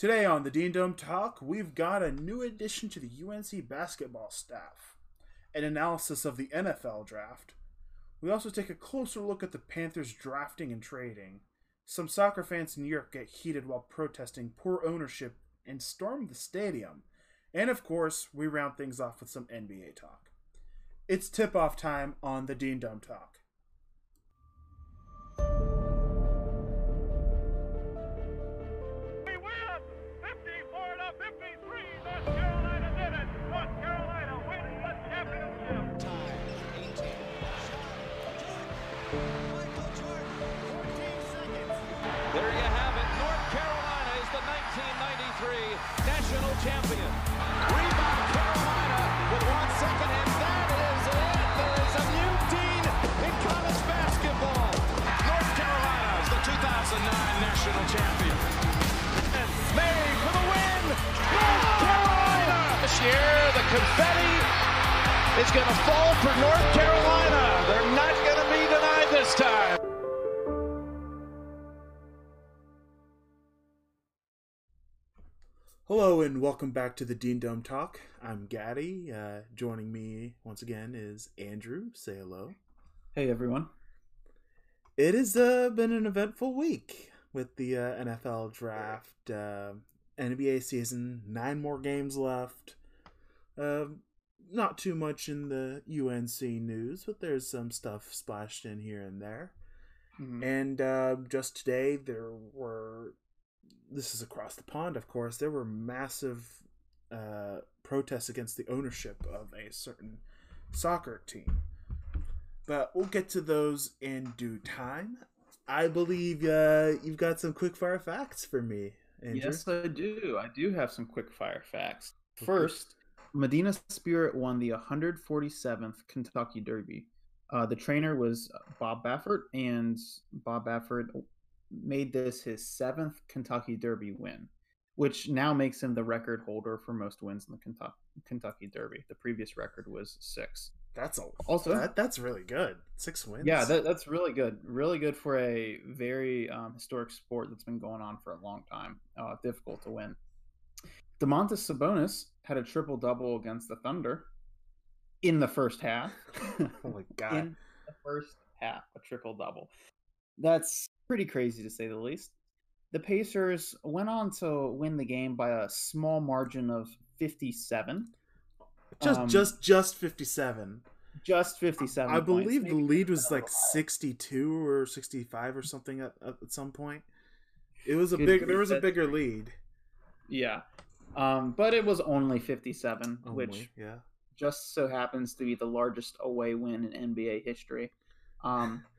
Today on the Dean Dome Talk, we've got a new addition to the UNC basketball staff, an analysis of the NFL draft. We also take a closer look at the Panthers drafting and trading. Some soccer fans in Europe get heated while protesting poor ownership and storm the stadium. And of course, we round things off with some NBA talk. It's tip off time on the Dean Dome Talk. Confetti is going to fall for North Carolina. They're not going to be denied this time. Hello and welcome back to the Dean Dome Talk. I'm Gatty. Uh, joining me once again is Andrew. Say hello. Hey everyone. It has uh, been an eventful week with the uh, NFL draft, uh, NBA season. Nine more games left. Uh, not too much in the UNC news, but there's some stuff splashed in here and there. And uh, just today, there were. This is across the pond, of course. There were massive uh, protests against the ownership of a certain soccer team. But we'll get to those in due time. I believe uh, you've got some quick fire facts for me, Andrew. Yes, I do. I do have some quick fire facts. First, Medina Spirit won the 147th Kentucky Derby. Uh, the trainer was Bob Baffert, and Bob Baffert made this his seventh Kentucky Derby win, which now makes him the record holder for most wins in the Kentucky, Kentucky Derby. The previous record was six. That's a Also- that, that's really good. Six wins. Yeah, that, that's really good. Really good for a very um, historic sport that's been going on for a long time. Uh, difficult to win. Domantas Sabonis had a triple double against the Thunder in the first half. oh my god. in the first half, a triple double. That's pretty crazy to say the least. The Pacers went on to win the game by a small margin of 57. just um, just just 57. Just 57. I points, believe the lead was like 62 or 65 or something at, at some point. It was a Good big there was a bigger lead. Yeah. Um, but it was only 57, Only, which yeah. just so happens to be the largest away win in NBA history. Um,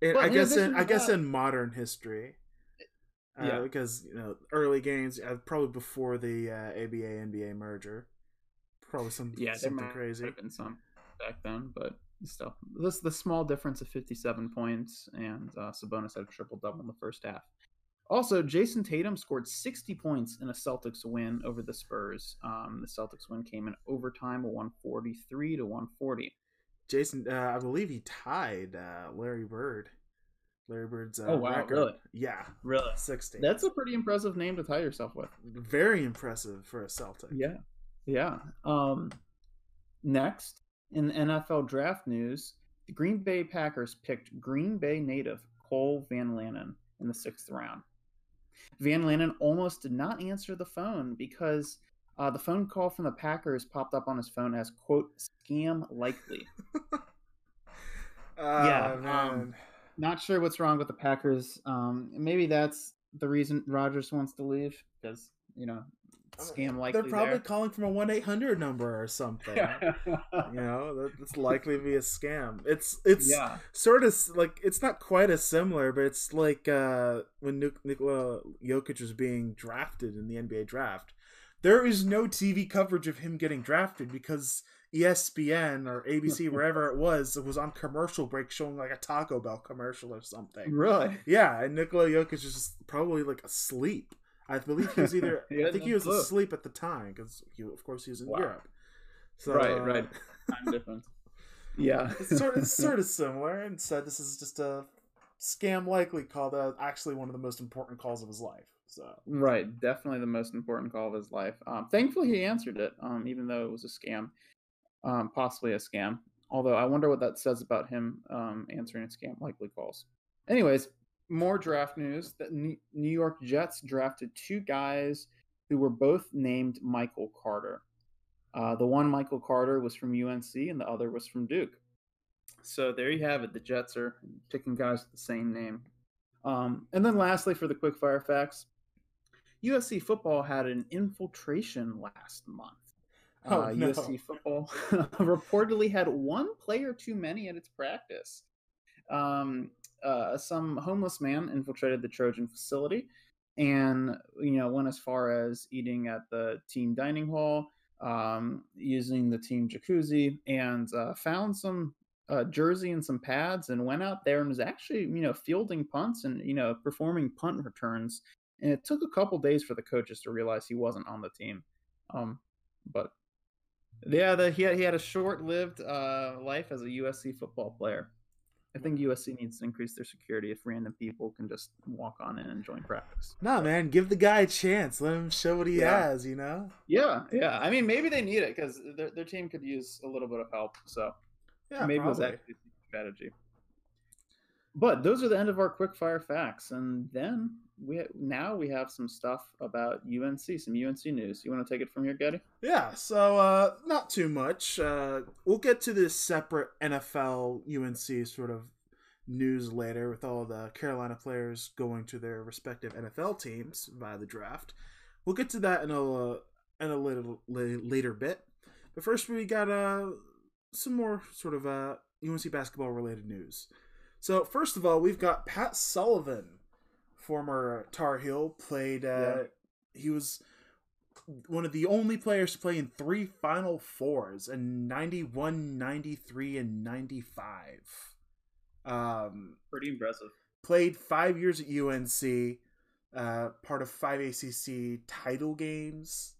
But I guess in I guess that- in modern history, uh, Yeah. because you know early games, uh, probably before the uh, ABA NBA merger, probably some yeah, there something might crazy. have been some back then, but still, this the small difference of 57 points, and uh, Sabonis had a triple double in the first half. Also, Jayson Tatum scored 60 points in a Celtics win over the Spurs. Um, the Celtics win came in overtime, 143 to 140. Jayson, uh, I believe he tied uh, Larry Bird. Larry Bird's uh, Oh, wow, record. really? Yeah, Really? sixty. That's a pretty impressive name to tie yourself with. very impressive for a Celtic. Yeah. Yeah. Um next in NFL draft news, the Green Bay Packers picked Green Bay native Cole Van Lanen in the sixth round. Van Lanen almost did not answer the phone because uh, the phone call from the Packers popped up on his phone as quote scam likely. Ah, Yeah, um, Not sure what's wrong with the Packers. Um, maybe that's the reason Rodgers wants to leave because you know scam likely. They're probably there. calling from a one eight hundred number or something. you know, that- that's likely to be a scam. It's it's yeah. sort of like it's not quite as similar, but it's like uh, when Nik- Nikola Jokic was being drafted in the NBA draft. There is no TV coverage of him getting drafted because ESPN or ABC, wherever it was, it was on commercial break showing like a Taco Bell commercial or something. Really? Yeah, and Nikola Jokic is just probably like asleep. I believe he was either. He I think he was clue. asleep at the time because he, of course, he was in Wow. Europe. So, Right, uh, right. Time difference. Yeah. it's sort of, it's sort of similar, and said this is just a scam likely call that actually one of the most important calls of his life. So Right, definitely the most important call of his life. Um, thankfully, he answered it, um, even though it was a scam, um, possibly a scam. Although I wonder what that says about him um, answering a scam likely calls. Anyways, more draft news. that New York Jets drafted two guys who were both named Michael Carter. Uh, the one Michael Carter was from UNC, and the other was from Duke. So there you have it. The Jets are picking guys with the same name. Um, and then lastly, for the quick fire facts, USC football had an infiltration last month. Oh, uh, no. USC football reportedly had one player too many at its practice. Um, uh, some homeless man infiltrated the Trojan facility and you know went as far as eating at the team dining hall, um, using the team jacuzzi, and uh, found some uh, jersey and some pads, and went out there and was actually you know fielding punts and you know performing punt returns. And it took a couple days for the coaches to realize he wasn't on the team. Um, but yeah, the, he had, he had a short-lived uh, life as a USC football player. I think USC needs to increase their security if random people can just walk on in and join practice. no, man, give the guy a chance. Let him show what he Yeah. has. You know. Yeah, yeah. I mean, maybe they need it because their, their team could use a little bit of help. So Yeah, maybe it was probably. actually a strategy. But those are the end of our quick fire facts, and then we now we have some stuff about UNC, some UNC news. You want to take it from here, Gatty? Yeah, so uh not too much. Uh we'll get to this separate NFL UNC sort of news later with all the Carolina players going to their respective NFL teams via the draft. We'll get to that in a in a little later bit. But first we got uh some more sort of uh UNC basketball related news. So first of all, we've got Pat Sullivan, former Tar Heel, played uh Yeah. he was one of the only players to play in three Final Fours in 91, 93, and 95. Um, Pretty impressive. played five years at UNC, uh, part of five ACC title games.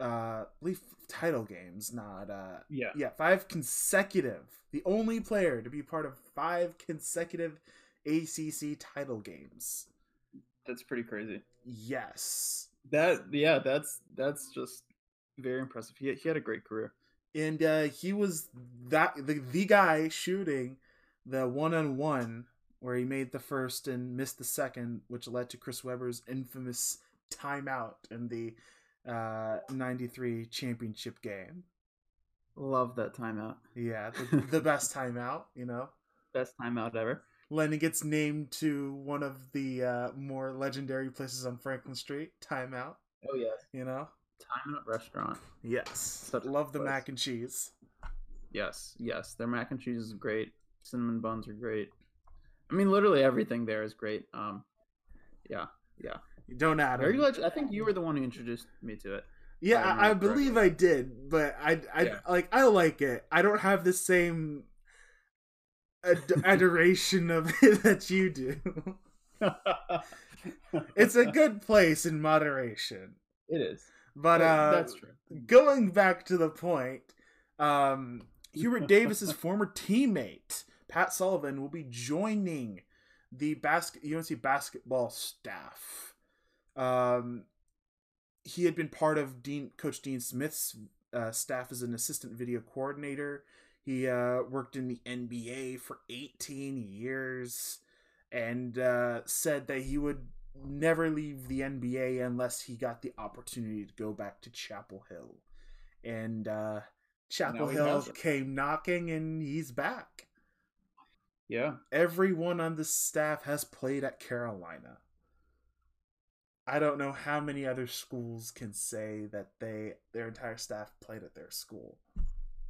Uh, I believe title games, not uh, Yeah. yeah, five consecutive. The only player to be part of five consecutive ACC title games. That's pretty crazy. Yes. That yeah, that's that's just very impressive. He he had a great career. and uh, he was that the, the guy shooting the one on one where he made the first and missed the second, which led to Chris Webber's infamous timeout in the uh, '93 championship game. Love that timeout. Yeah, the, the best timeout, you know. Best timeout ever. Lenny gets named to one of the uh, more legendary places on Franklin Street. Timeout, Oh yes. you know. Timeout restaurant. Yes, Such love the place. mac and cheese. Yes, yes. Their mac and cheese is great. Cinnamon buns are great. I mean, literally everything there is great. Um, yeah, yeah. You don't add Very glad. I think you were the one who introduced me to it. Yeah, I I, I believe I did, but I, I Yeah. like I like it. I don't have the same ad- adoration of it that you do. It's a good place in moderation, It is. but Well, uh, that's true. going back to the point, um, Hubert Davis's former teammate Pat Sullivan will be joining the basket UNC basketball staff. Um, he had been part of Dean Coach Dean Smith's uh, staff as an assistant video coordinator. He uh, worked in the NBA for 18 years and uh, said that he would never leave the NBA unless he got the opportunity to go back to Chapel Hill. And uh, Chapel Hill came knocking and he's back. Yeah. Everyone on the staff has played at Carolina. I don't know how many other schools can say that they their entire staff played at their school.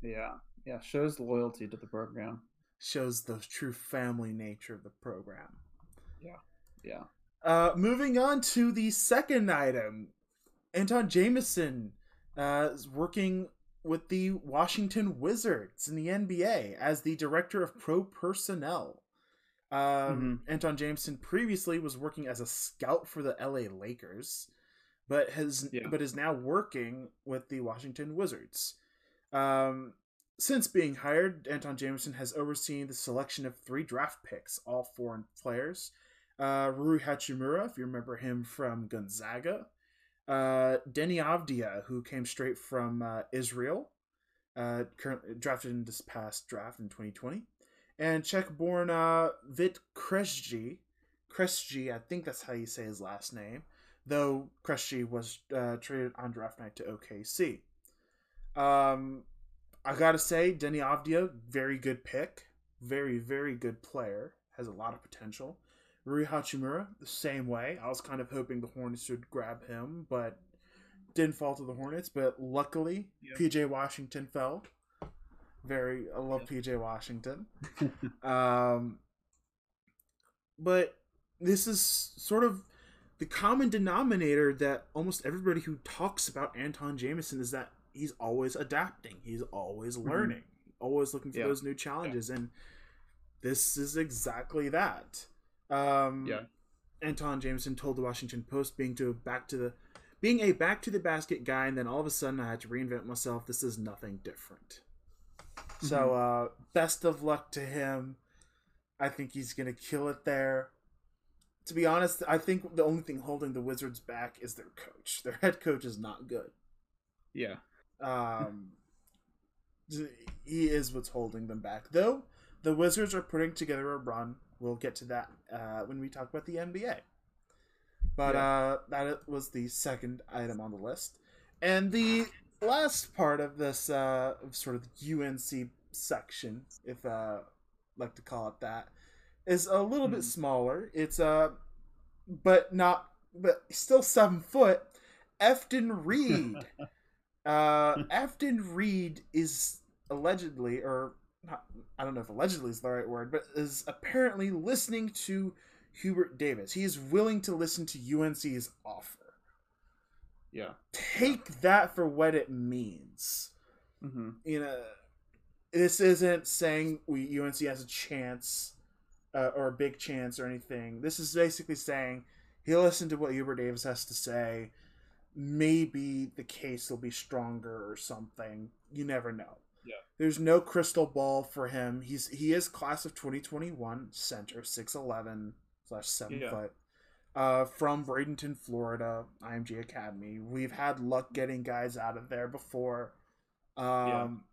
Yeah. Yeah. Shows loyalty to the program. Shows the true family nature of the program. Yeah. Yeah. Uh, moving on to the second item, Antawn Jamison uh, is working with the Washington Wizards in the NBA as the director of pro personnel. Um, Antawn Jamison previously was working as a scout for the LA Lakers, but has Yeah. but is now working with the Washington Wizards. Um, since being hired, Antawn Jamison has overseen the selection of three draft picks, all foreign players, uh, Rui Hachimura, if you remember him from Gonzaga, uh, Deni Avdija, who came straight from uh, Israel, uh, currently drafted in this past draft in 2020, and Czech-born uh, Vit Kresge, Kresge, I think that's how you say his last name, though Kresge was uh, traded on draft night to OKC. Um, I gotta say, Deni Avdija, very good pick, very very good player, has a lot of potential. Rui Hachimura, the same way. I was kind of hoping the Hornets would grab him, but didn't fall to the Hornets. But luckily, Yeah. PJ Washington fell. Very, I love PJ Washington. um, but this is sort of the common denominator that almost everybody who talks about Antawn Jamison is that he's always adapting, he's always learning, always looking for Mm-hmm. Yeah. those new challenges, and this is exactly that. Um, Yeah. Antawn Jamison told the Washington Post, being to back to the being a back to the basket guy, and then all of a sudden I had to reinvent myself. This is nothing different. So uh, best of luck to him. I think he's gonna kill it there. To be honest, I think the only thing holding the Wizards back is their coach. Their head coach is not good. Yeah. Um, he is what's holding them back. Though the Wizards are putting together a run. We'll get to that uh, when we talk about the NBA. But uh, that was the second item on the list, and the last part of this uh, sort of UNC section, if uh, like to call it that, is a little bit Mhm. smaller. It's uh, but not, but still seven foot. Efton Reid. Uh, Efton Reid is allegedly, or not, I don't know if allegedly is the right word, but is apparently listening to Hubert Davis. He is willing to listen to UNC's offer. Yeah. Take that for what it means. hmm You know, this isn't saying we UNC has a chance uh, or a big chance or anything. This is basically saying he'll listen to what Hubert Davis has to say. Maybe the case will be stronger or something. You never know. Yeah. There's no crystal ball for him. He's he is class of 2021 center, 6'11 slash seven Yeah. foot. Uh, from Bradenton, Florida, IMG Academy. We've had luck getting guys out of there before. Um,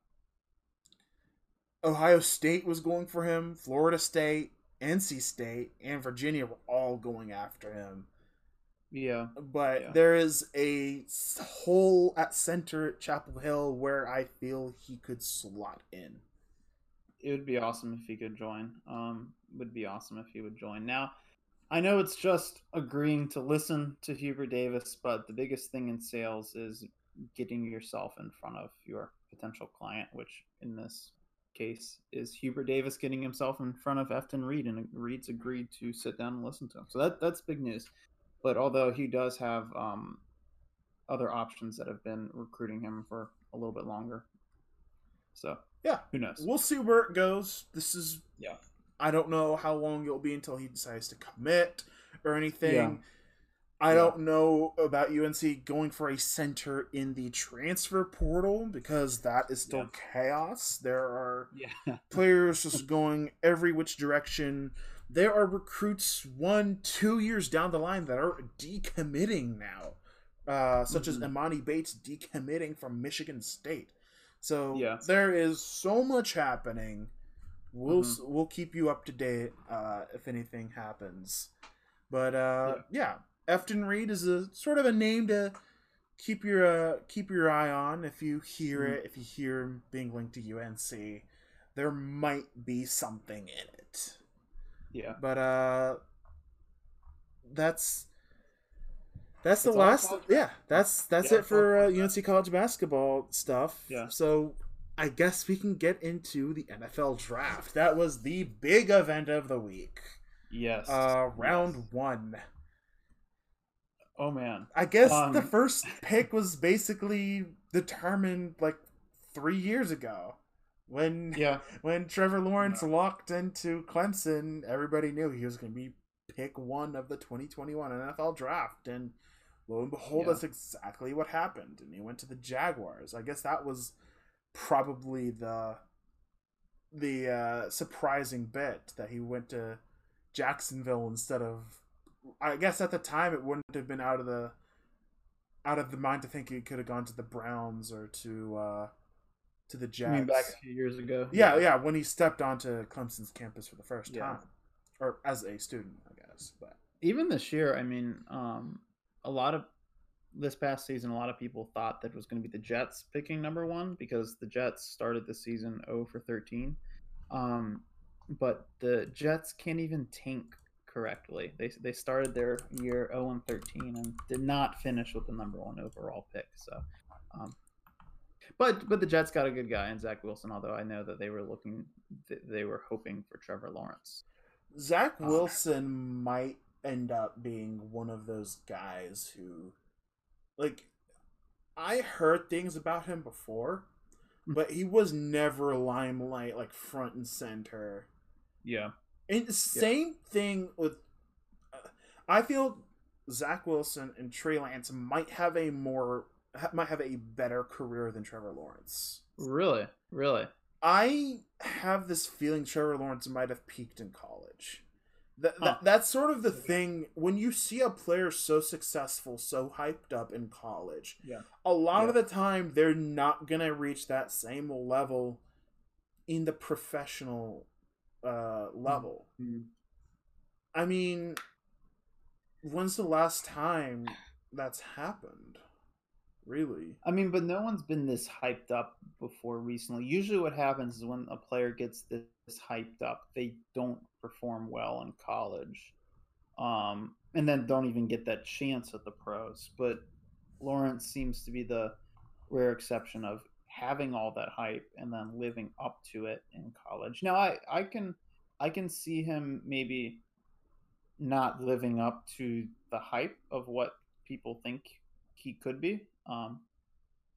Yeah. Ohio State was going for him. Florida State, NC State, and Virginia were all going after him. Yeah. But Yeah. there is a hole at center at Chapel Hill where I feel he could slot in. It would be awesome if he could join. Um, would be awesome if he would join. Now, I know it's just agreeing to listen to Hubert Davis, but the biggest thing in sales is getting yourself in front of your potential client, which in this case is Hubert Davis getting himself in front of Efton Reid, and Reid's agreed to sit down and listen to him. So that that's big news. But although he does have um, other options that have been recruiting him for a little bit longer, so Yeah. who knows? We'll see where it goes. This is Yeah. I don't know how long it'll be until he decides to commit or anything. Yeah. I Yeah. don't know about UNC going for a center in the transfer portal because that is still chaos. There are Yeah. players just going every which direction. There are recruits one, two years down the line that are decommitting now, uh, such as Mhm. Emoni Bates decommitting from Michigan State. So Yeah. there is so much happening. We'll Mhm. we'll keep you up to date uh, if anything happens. But uh, yeah. Efton Reid is a sort of a name to keep your uh, keep your eye on if you hear Mhm. it. If you hear him being linked to UNC, there might be something in it. Yeah. But uh, that's that's the That's last. Yeah, that's that's Yeah, it for uh, UNC college basketball stuff. Yeah. So I guess we can get into the NFL draft. That was the big event of the week. Yes. Uh, round Yes. one. Oh man. I guess Um, the first pick was basically determined like three years ago when Yeah. when Trevor Lawrence locked into Clemson. Everybody knew he was going to be pick one of the 2021 NFL draft, and lo and behold, Yeah. that's exactly what happened. And he went to the Jaguars. I guess that was probably the the uh, surprising bit that he went to Jacksonville instead of. I guess at the time it wouldn't have been out of the out of the mind to think he could have gone to the Browns or to uh to the I Jets. mean, back a few years ago. yeah, yeah, when he stepped onto Clemson's campus for the first Yeah. time, or as a student, I guess. But even this year, I mean, um, a lot of this past season, a lot of people thought that it was going to be the Jets picking number one because the Jets started the season 0 for 13. Um, but the Jets can't even tank correctly. They, they started their year 0 and 13 and did not finish with the number one overall pick. So, um, but but the Jets got a good guy in Zach Wilson. Although I know that they were looking, they were hoping for Trevor Lawrence. Zach Oh. Wilson might end up being one of those guys who, like, I heard things about him before, Hmm. but he was never limelight, like front and center. Yeah. And same thing with, uh, I feel Zach Wilson and Trey Lance might have a more ha- might have a better career than Trevor Lawrence. Really, really. I have this feeling Trevor Lawrence might have peaked in college. That, Huh. that that's sort of the thing when you see a player so successful, so hyped up in college. Yeah. A lot Yeah. of the time they're not gonna reach that same level in the professional uh, level. Mm. I mean, when's the last time that's happened? Really? I mean, but no one's been this hyped up before recently. Usually, what happens is when a player gets this hyped up, they don't perform well in college, um, and then don't even get that chance at the pros. But Lawrence seems to be the rare exception of having all that hype and then living up to it in college. Now, I I can I can see him maybe not living up to the hype of what people think he could be. Um,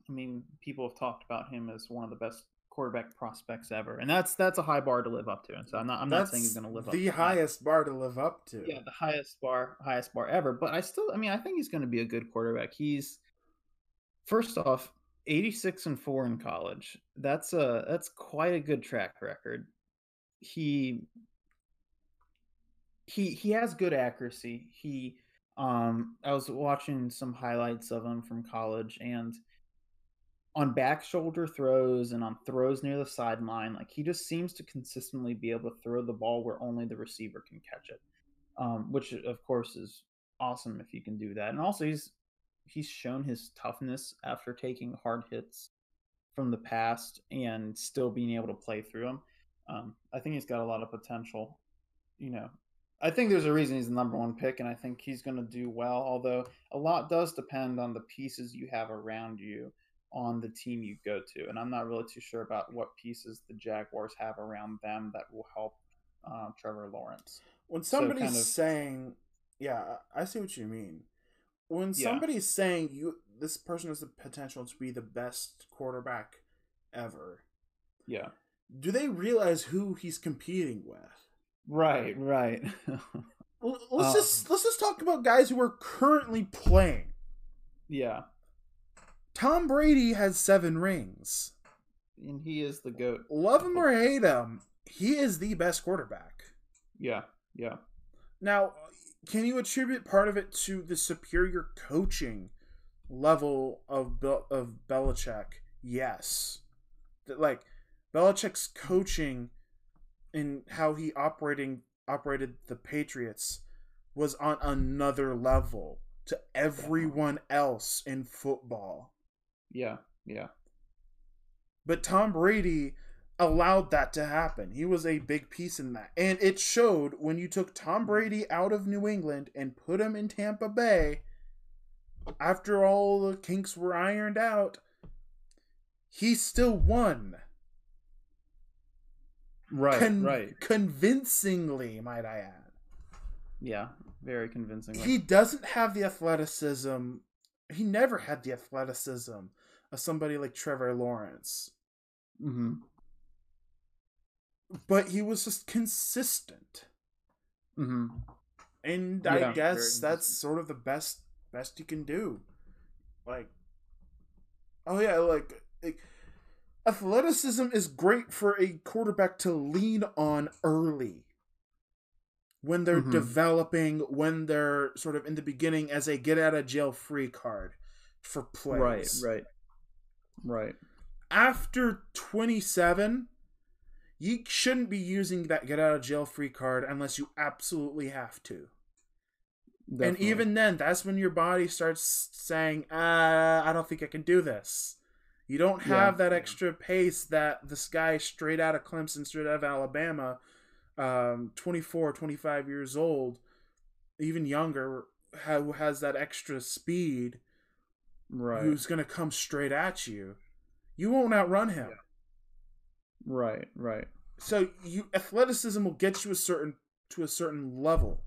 I mean, people have talked about him as one of the best quarterback prospects ever, and that's that's a high bar to live up to. And so I'm not I'm not saying he's going to live up the to that. highest bar to live up to. Yeah, the highest bar, highest bar ever. But I still, I mean, I think he's going to be a good quarterback. He's first off, 86 and four in college. That's a that's quite a good track record. He he he has good accuracy. He um I was watching some highlights of him from college and on back shoulder throws and on throws near the sideline, like he just seems to consistently be able to throw the ball where only the receiver can catch it. Um, which of course is awesome if you can do that. And also he's he's shown his toughness after taking hard hits from the past and still being able to play through them. Um, I think he's got a lot of potential. You know, I think there's a reason he's the number one pick, and I think he's going to do well. Although a lot does depend on the pieces you have around you on the team you go to, and I'm not really too sure about what pieces the Jaguars have around them that will help uh, Trevor Lawrence. When So somebody's kind of- saying, "Yeah, I I see what you mean," when Yeah. somebody's saying you this person has the potential to be the best quarterback ever, Yeah. do they realize who he's competing with? Right. Right. Let's Um, just let's just talk about guys who are currently playing. yeah. Tom Brady has seven rings. And he is the goat. Love him or hate him, he is the best quarterback. Yeah. Yeah. Now, can you attribute part of it to the superior coaching level of Bel- of Belichick? Yes. Like Belichick's coaching and how he operating operated the Patriots was on another level to everyone else in football. Yeah. Yeah. But Tom Brady allowed that to happen. He was a big piece in that. And it showed when you took Tom Brady out of New England and put him in Tampa Bay, after all the kinks were ironed out, he still won. Right. Con- right. Convincingly, might I add. Yeah. Very convincingly. He doesn't have the athleticism. He never had the athleticism of somebody like Trevor Lawrence. Mm-hmm. But he was just consistent. Mm-hmm. and Yeah, I guess that's sort of the best best you can do. Like, oh yeah, like, like athleticism is great for a quarterback to lean on early. when they're Mhm. developing, when they're sort of in the beginning as a get out of jail free card for plays. Right, right, right. After 27, you shouldn't be using that get out of jail free card unless you absolutely have to. And even then, that's when your body starts saying, uh, I don't think I can do this. You don't Yeah. have that extra pace that this guy straight out of Clemson, straight out of Alabama, um, 24, 25 years old, even younger, who has that extra speed, right, who's going to come straight at you. You won't outrun him. right, right. So you athleticism will get you a certain to a certain level.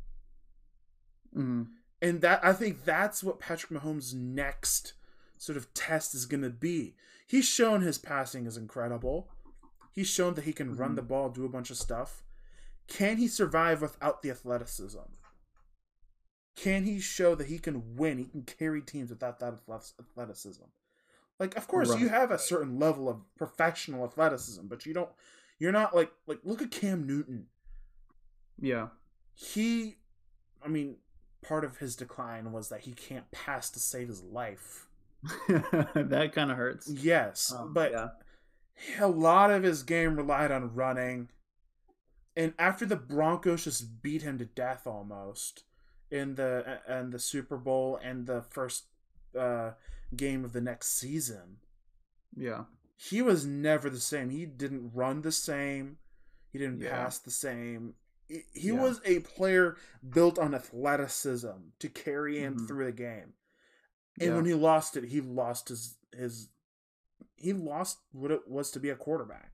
hmm And that I think that's what Patrick Mahomes' next sort of test is going to be. He's shown his passing is incredible. He's shown that he can run Mhm. the ball, do a bunch of stuff. Can he survive without the athleticism? Can he show that he can win? He can carry teams without that athleticism. Like, of course, you have a certain level of professional athleticism, but you don't. You're not like like look at Cam Newton Yeah, he i mean part of his decline was that he can't pass to save his life that kind of hurts. yes Um, but yeah. a lot of his game relied on running and after the broncos just beat him to death almost in the and the super bowl and the first uh game of the next season yeah, he was never the same. He didn't run the same. He didn't Yeah. pass the same. He Yeah. was a player built on athleticism to carry him Mhm. through the game. And Yeah. when he lost it, he lost his his he lost what it was to be a quarterback.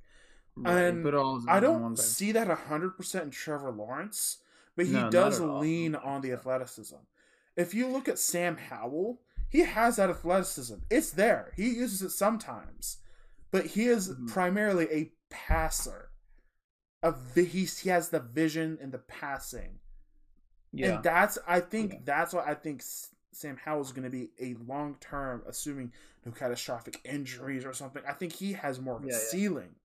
Right, and I eggs in one don't see that 100% in Trevor Lawrence, but he No, does lean on the athleticism. If you look at Sam Howell, he has that athleticism. It's there. He uses it sometimes, but he is Mhm. primarily a passer. A vi- he, he has the vision and the passing. Yeah, And that's I think Yeah. that's what I think Sam Howell is going to be a long term, assuming no catastrophic injuries or something. I think he has more of a Yeah, yeah. ceiling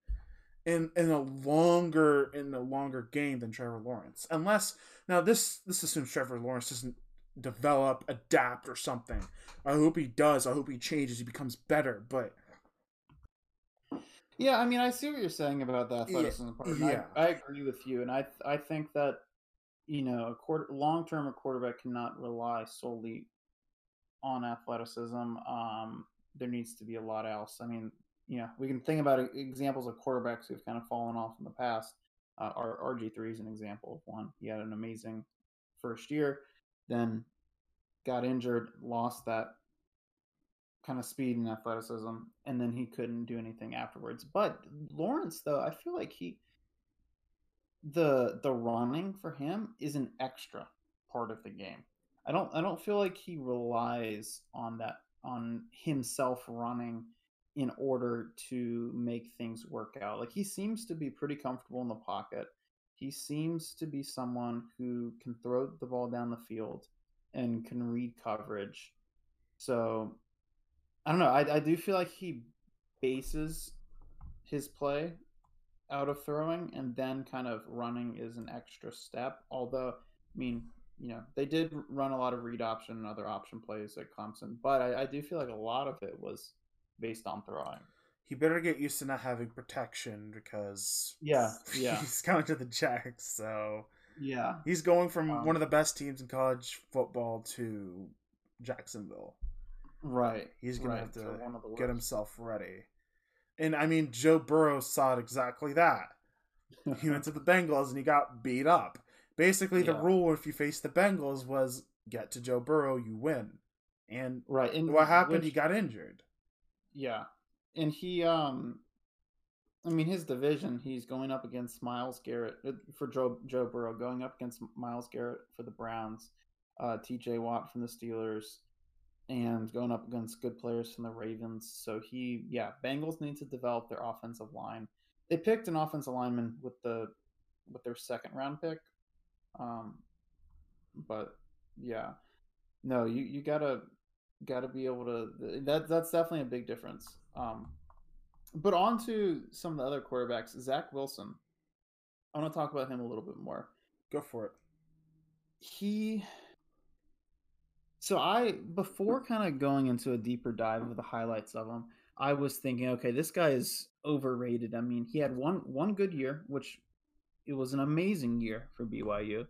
in in a longer in a longer game than Trevor Lawrence. Unless now this this assumes Trevor Lawrence doesn't develop, adapt, or something. I hope he does. I hope he changes. He becomes better. But Yeah, I mean, I see what you're saying about the athleticism part. and I- yeah. I, agree with you, and I I think that you know, a quarter long term, a quarterback cannot rely solely on athleticism. Um, there needs to be a lot else. I mean, you know, we can think about examples of quarterbacks who've kind of fallen off in the past. Uh, our RG three is an example of one. He had an amazing first year, then got injured, lost that kind of speed and athleticism, and then he couldn't do anything afterwards. But Lawrence, though, I feel like he the the running for him is an extra part of the game. I don't I don't feel like he relies on that on himself running in order to make things work out. Like he seems to be pretty comfortable in the pocket. He seems to be someone who can throw the ball down the field and can read coverage. So I don't know. I, I do feel like he bases his play out of throwing and then kind of running is an extra step. Although, I mean, you know, they did run a lot of read option and other option plays at Clemson, but I, I do feel like a lot of it was based on throwing. he better get used to not having protection because Yeah, yeah. he's coming to the Jacks. So Yeah. he's going from Um, one of the best teams in college football to Jacksonville. Right. He's gonna right, have to get himself ready. And I mean, Joe Burrow saw exactly that. He went to the Bengals and he got beat up. Basically, the Yeah. rule if you face the Bengals was get to Joe Burrow, you win. And right. And what happened? which- he got injured. Yeah. And he um I mean his division, he's going up against Myles Garrett uh, for Joe Joe Burrow, going up against Myles Garrett for the Browns, uh TJ Watt from the Steelers, and going up against good players from the Ravens. So he yeah, Bengals need to develop their offensive line. They picked an offensive lineman with the with their second round pick. Um but yeah. No, you, you gotta gotta be able to that that's definitely a big difference. Um but on to some of the other quarterbacks, Zach Wilson. I want to talk about him a little bit more. Go for it. he so i before kind of going into a deeper dive of the highlights of him i was thinking okay this guy is overrated i mean he had one one good year which it was an amazing year for byu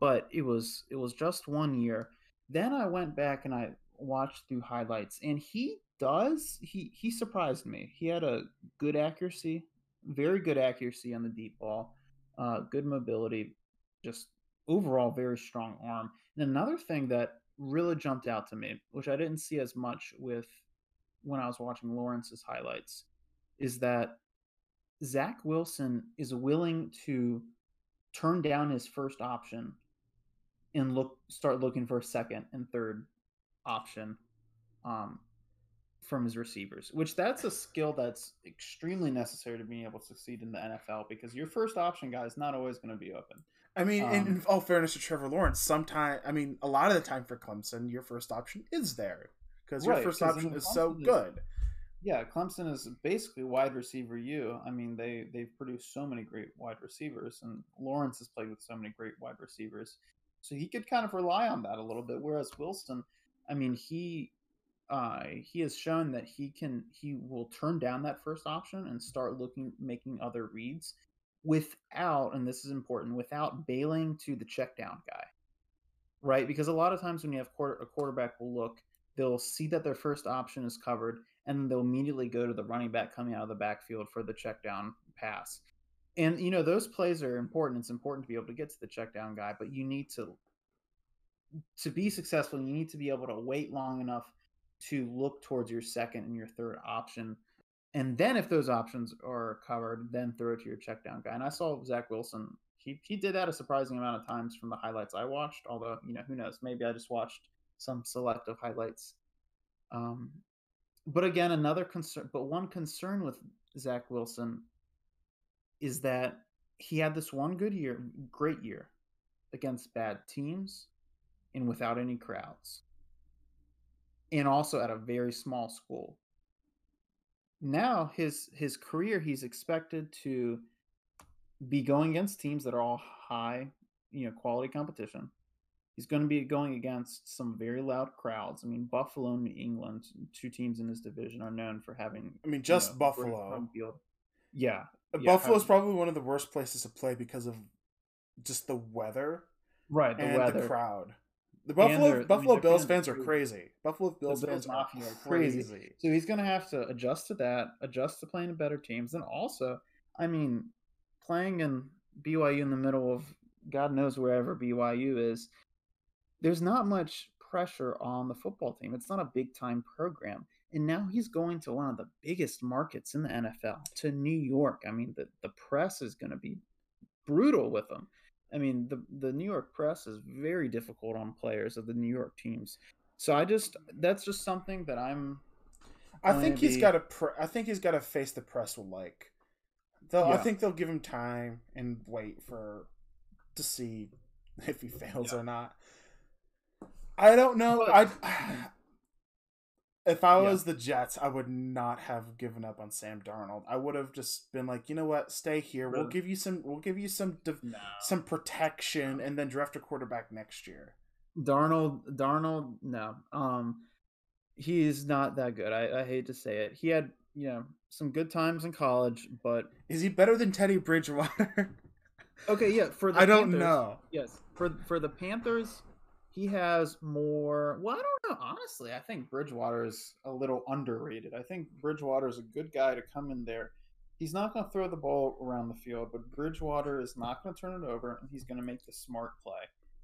but it was it was just one year then i went back and i watched through highlights and he does he he surprised me he had a good accuracy very good accuracy on the deep ball uh, good mobility just overall very strong arm. And another thing that really jumped out to me, which I didn't see as much with when I was watching Lawrence's highlights, is that Zach Wilson is willing to turn down his first option and look start looking for a second and third option um, from his receivers, which that's a skill that's extremely necessary to being able to succeed in the NFL because your first option guy is not always going to be open. I mean, in, Um, in all fairness to Trevor Lawrence, sometimes I mean, a lot of the time for Clemson, your first option is there because your Right, first option is so is- good. Yeah, Clemson is basically wide receiver U. I mean, they they've produced so many great wide receivers, and Lawrence has played with so many great wide receivers, so he could kind of rely on that a little bit. Whereas Wilson, I mean, he uh, he has shown that he can he will turn down that first option and start looking making other reads without, and this is important, without bailing to the check down guy, right? Because a lot of times when you have quarter, a quarterback will look, they'll see that their first option is covered, and they'll immediately go to the running back coming out of the backfield for the check down pass. And you know those plays are important. It's important to be able to get to the check down guy, but you need to to be successful. You need to be able to wait long enough to look towards your second and your third option, and then if those options are covered, then throw it to your check down guy. And I saw Zach Wilson. He he did that a surprising amount of times from the highlights I watched. Although you know who knows, maybe I just watched some selective highlights. Um, but again, another concern, but one concern with Zach Wilson is that he had this one good year, great year against bad teams and without any crowds, and also at a very small school. Now his his career, he's expected to be going against teams that are all high, you know, quality competition. He's going to be going against some very loud crowds. I mean, Buffalo and New England, two teams in this division, are known for having. I mean, you just know, Buffalo. field. Yeah, yeah, Buffalo's having- probably one of the worst places to play because of just the weather right. The and weather, the crowd. The And Buffalo I mean, Buffalo Bills fans fans are crazy. crazy. Buffalo Bills Bills fans are crazy. crazy. So he's going to have to adjust to that, adjust to playing better teams, and also, I mean, playing in BYU in the middle of God knows wherever BYU is. There's not much pressure on the football team. It's not a big time program. And now he's going to one of the biggest markets in the NFL, to New York. I mean, the, the press is going to be brutal with him. I mean, the the New York press is very difficult on players of the New York teams. So I just that's just something that I'm I think he's got to. Pr- I think he's got to face the press with like. They'll, I think they'll give him time and wait for to see if he fails Yeah. or not. I don't know. I if I Yeah. was the Jets, I would not have given up on Sam Darnold. I would have just been like, you know what, stay here. We'll give you some. We'll give you some. Def- no. some protection and then draft a quarterback next year. Darnold Darnold no. Um he is not that good. I, I hate to say it. He had, you know, some good times in college, but Is he better than Teddy Bridgewater? okay, yeah, for the I don't Panthers- know. Yes, for for the Panthers, he has more. Well, I don't know. Honestly, I think Bridgewater is a little underrated. I think Bridgewater is a good guy to come in there. He's not going to throw the ball around the field, but Bridgewater is not going to turn it over, and he's going to make the smart play,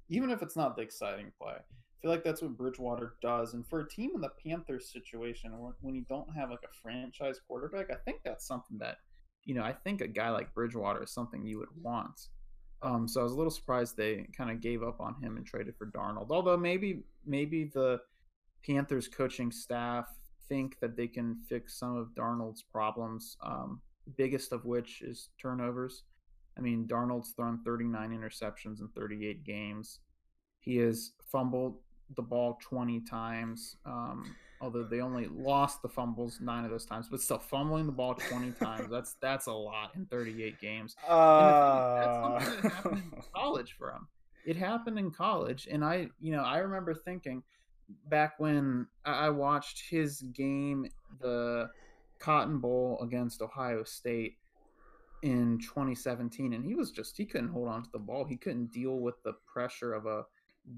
even if it's not the exciting play. I feel like that's what Bridgewater does. And for a team in the Panthers situation, when, you don't have like a franchise quarterback, I think that's something that, you know, I think a guy like Bridgewater is something you would want. Um, so I was a little surprised they kind of gave up on him and traded for Darnold. Although maybe maybe the Panthers coaching staff think that they can fix some of Darnold's problems. Um, biggest of which is turnovers. I mean, Darnold's thrown 39 interceptions in 38 games. He has fumbled the ball 20 times. Um, although they only lost the fumbles nine of those times, but still fumbling the ball 20 times. That's that's a lot in 38 games. And the thing is, that's Uh, something that happened in college for him. it happened in college, and I, you know, I remember thinking back when I I watched his game, the Cotton Bowl against Ohio State in 2017, and he was just he couldn't hold on to the ball. He couldn't deal with the pressure of a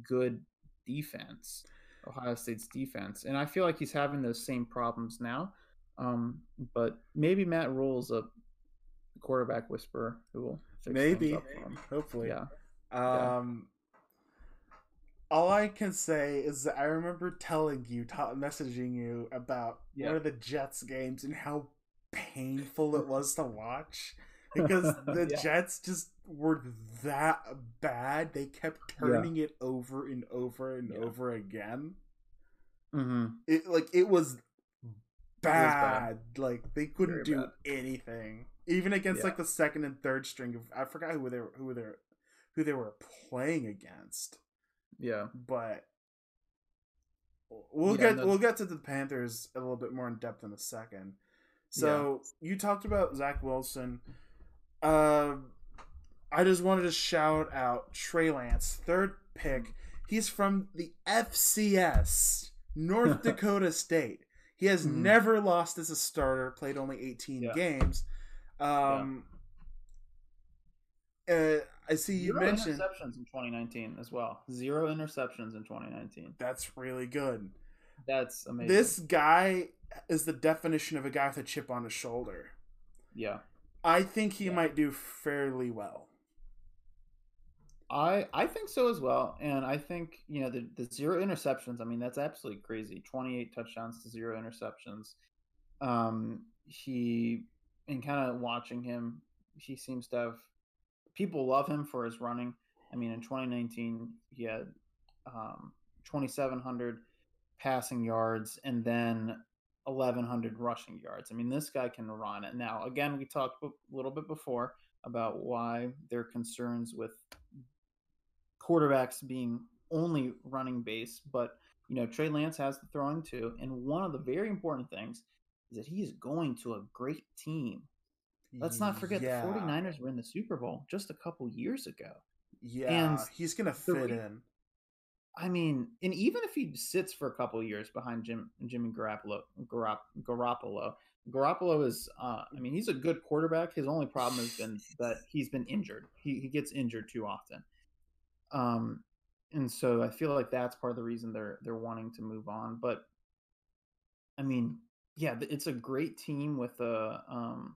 good defense, Ohio State's defense, and I feel like he's having those same problems now. Um, but maybe Matt Rhule's a quarterback whisperer who will Maybe. Hopefully. Yeah. Yeah. Um, all I can say is that I remember telling you, ta- messaging you about Yeah. one of the Jets games and how painful it was to watch because the Yeah. Jets just were that bad. They kept turning it over and over and Yeah. over again. Mm-hmm. It like it was bad. bad. Like they couldn't Very do bad. anything, even against Yeah. like the second and third string of I forgot who they were, who they were, who they were playing against. Yeah. But we'll Yeah, get we'll get to the Panthers a little bit more in depth in a second. So you talked about Zach Wilson. Uh, I just wanted to shout out Trey Lance, third pick. He's from the FCS, North Dakota State. He has Mhm. never lost as a starter, played only 18 Yeah. games. Um, uh, I see you Zero mentioned interceptions in 2019 as well. Zero interceptions in 2019. that's really good. That's amazing. This guy is the definition of a guy with a chip on his shoulder. yeah. I think he Yeah. might do fairly well. I I think so as well, and I think you know the the zero interceptions. I mean, that's absolutely crazy. Twenty eight touchdowns to zero interceptions. Um, he and kind of watching him, he seems to have people love him for his running. I mean, in 2019, he had um, 2,700 passing yards and then 1,100 rushing yards. I mean, this guy can run it. Now, again, we talked a little bit before about why there are concerns with quarterbacks being only running base, but you know Trey Lance has the throwing too, and one of the very important things is that he is going to a great team. Let's not forget yeah. the 49ers were in the Super Bowl just a couple years ago. Yeah, and he's gonna fit in. I mean, and even if he sits for a couple of years behind Jim Jimmy Garoppolo, Garop, Garoppolo, Garoppolo is, uh, I mean, he's a good quarterback. His only problem has been that he's been injured. He he gets injured too often. Um, and so I feel like that's part of the reason they're they're wanting to move on. But I mean, yeah, it's a great team with a um,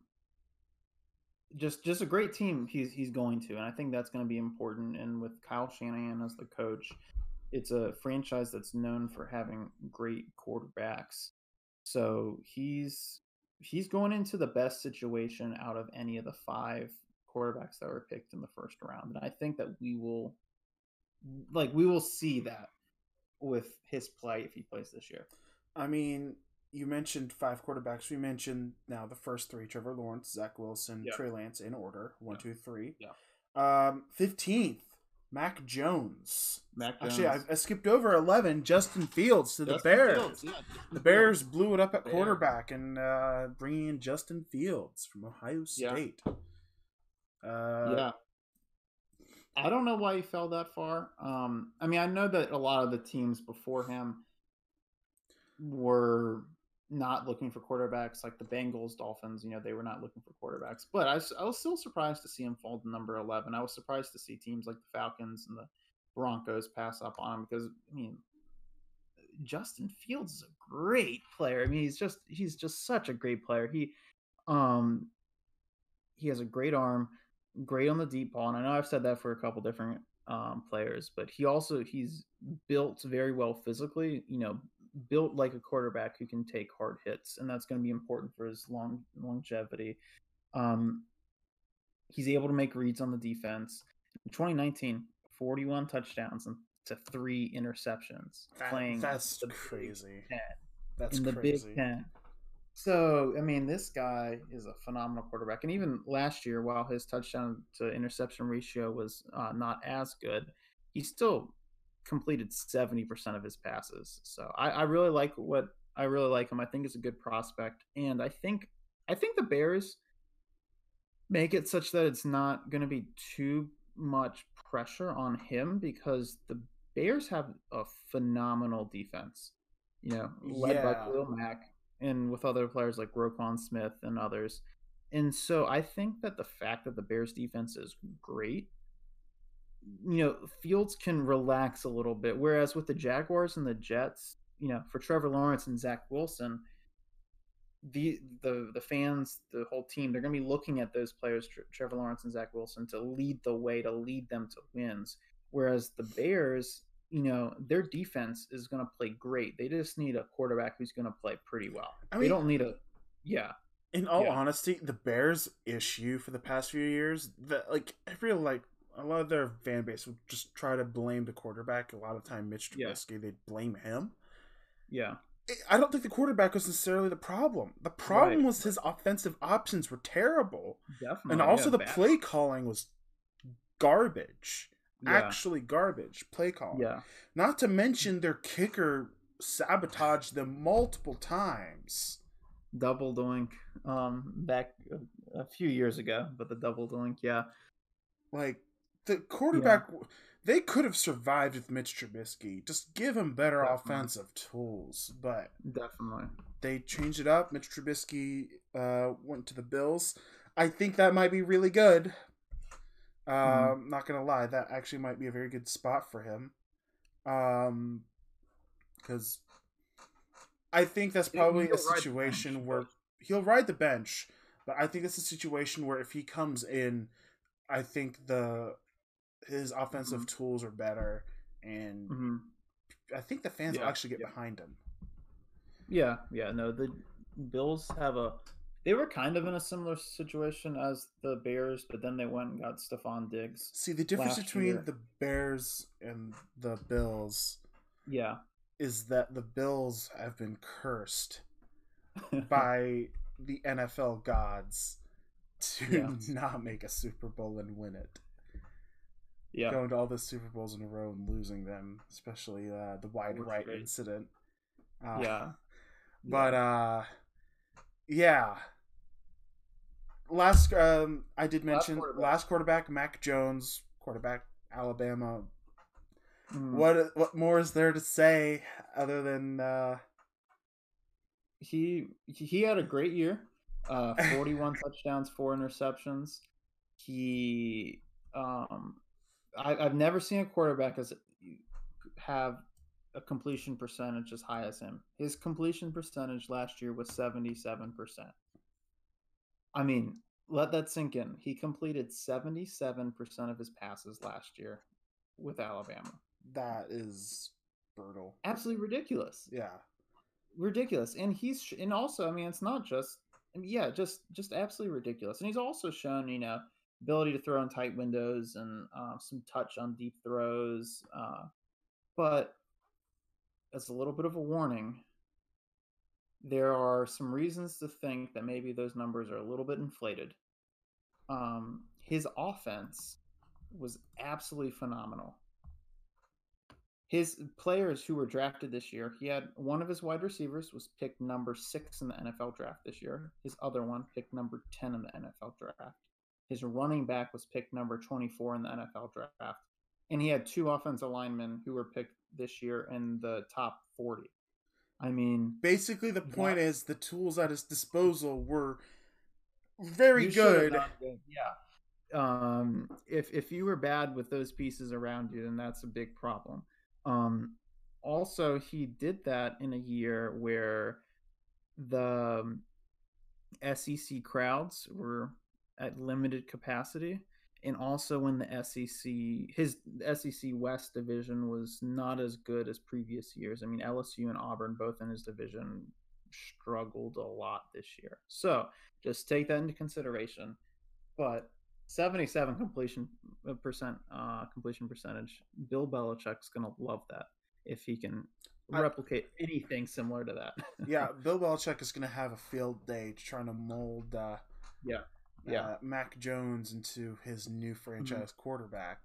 just just a great team he's he's going to, and I think that's going to be important. And with Kyle Shanahan as the coach, it's a franchise that's known for having great quarterbacks. So he's he's going into the best situation out of any of the five quarterbacks that were picked in the first round, and I think that we will like we will see that with his play if he plays this year. I mean, you mentioned five quarterbacks. We mentioned now the first three: Trevor Lawrence, Zach Wilson, Yeah. Trey Lance in order one, Yeah. two, three. Yeah. Um, fifteenth, Mac Jones. Mac Actually, I, I skipped over eleven. Justin Fields to the Bears. Fields, yeah, The Bears blew it up at Bears. quarterback and uh, bringing in Justin Fields from Ohio Yeah. State. Uh, yeah. I don't know why he fell that far. Um, I mean, I know that a lot of the teams before him were not looking for quarterbacks, like the Bengals, Dolphins. You know, they were not looking for quarterbacks. But I, was- I was still surprised to see him fall to number eleven. I was surprised to see teams like the Falcons and the Broncos pass up on him because I mean, Justin Fields is a great player. I mean, he's just he's just such a great player. He um he has a great arm, great on the deep ball, and I know I've said that for a couple different um, players, but he also he's built very well physically. You know, built like a quarterback who can take hard hits, and that's going to be important for his long longevity. Um, he's able to make reads on the defense. In 2019, 41 touchdowns and to three interceptions, that- playing that's crazy. That's in the crazy. Big Ten. So, I mean, this guy is a phenomenal quarterback. And even last year, while his touchdown to interception ratio was uh, not as good, he still completed 70% of his passes. So I, I really like what I really like him. I think it's a good prospect. And I think I think the Bears make it such that it's not going to be too much pressure on him because the Bears have a phenomenal defense. You know, led by Yeah. Khalil Mack and with other players like Roquan Smith and others. And so I think that the fact that the Bears defense is great, you know, Fields can relax a little bit. Whereas with the Jaguars and the Jets, you know, for Trevor Lawrence and Zach Wilson, the the the fans, the whole team, they're going to be looking at those players, Tre- Trevor Lawrence and Zach Wilson, to lead the way, to lead them to wins. Whereas the Bears, you know, their defense is going to play great. They just need a quarterback who's going to play pretty well. I they don't need a, yeah, In all Yeah. honesty, the Bears' issue for the past few years, that like I feel like a lot of their fan base would just try to blame the quarterback. A lot of time, Mitch Yeah. Trubisky, they'd blame him. yeah, I don't think the quarterback was necessarily the problem. The problem Right. was his offensive options were terrible, definitely. and also yeah, the bad. play calling was garbage. Yeah. Actually, garbage play calling. Yeah, Not to mention their kicker sabotaged them multiple times. double doink. Um, back a, a few years ago, but the double doink, yeah, Like the quarterback, they could have survived with Mitch Trubisky. Just give him better Definitely. offensive tools. But definitely. they changed it up. Mitch Trubisky uh, went to the Bills. I think that might be really good. Um, Not gonna lie, that actually might be a very good spot for him. Um, because I think that's probably a situation where he'll ride the bench, but I think it's a situation where if he comes in, I think the his offensive tools are better, and hmm I think the fans will actually get yeah. behind him. Yeah, yeah. No, the Bills have a. They were kind of in a similar situation as the Bears, but then they went and got Stefon Diggs. See, the difference between year. the Bears and the Bills Yeah. is that the Bills have been cursed by the NFL gods to Yeah. not make a Super Bowl and win it. Yeah. Going to all the Super Bowls in a row and losing them, especially uh, the wide right rate? incident. Uh, yeah. But uh yeah. Last um I did Last mention quarterback. last quarterback Mac Jones, quarterback Alabama. Mm. What what more is there to say other than uh he he had a great year. Uh, forty-one touchdowns, four interceptions. He, um, I, I've never seen a quarterback as have a completion percentage as high as him. His completion percentage last year was seventy-seven percent. I mean, let that sink in. He completed seventy-seven percent of his passes last year with Alabama. that is brutal. Absolutely ridiculous Yeah. ridiculous and he's and also i mean it's not just yeah just just absolutely ridiculous and he's also shown you know ability to throw in tight windows and uh, some touch on deep throws uh, but as a little bit of a warning there are some reasons to think that maybe those numbers are a little bit inflated um, his offense was absolutely phenomenal his players who were drafted this year, he had one of his wide receivers was picked number six in the NFL draft this year. His other one picked number 10 in the NFL draft. His running back was picked number 24 in the NFL draft. And he had two offensive linemen who were picked this year in the top 40. I mean, Basically the point is the tools at his disposal were very good. Yeah. Um, if if you were bad with those pieces around you, then that's a big problem. Um, also, he did that in a year where the um, SEC crowds were at limited capacity, and also when the SEC his SEC West division was not as good as previous years. I mean, LSU and Auburn both in his division struggled a lot this year. So just take that into consideration. But 77 completion uh, percent uh, completion percentage. Bill Belichick's gonna love that if he can I- replicate anything similar to that. yeah, Bill Belichick is going to have a field day trying to mold uh, Yeah. Yeah. uh, Mac Jones into his new franchise quarterback.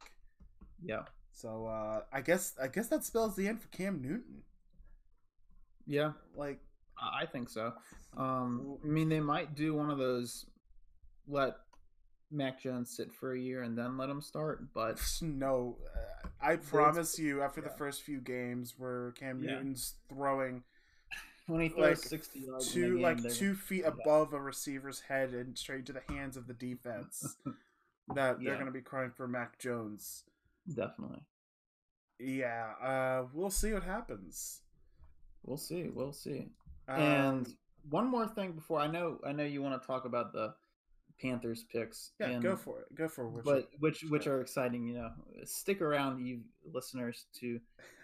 yeah, So uh, I guess I guess that spells the end for Cam Newton. yeah, Like I think so. Um, I mean, they might do one of those let Mac Jones sit for a year and then let him start, but No, uh, I promise you, after the first few games where Cam Yeah. Newton's throwing when he throws like 60 yards two like two feet above a receiver's head and straight to the hands of the defense, that they're going to be crying for Mac Jones. definitely. Yeah, uh, we'll see what happens. We'll see. We'll see. Um, and one more thing before I know I know you want to talk about the Panthers picks. yeah, and, go for it. Go for it. but which which are exciting. You know, stick around, you listeners, to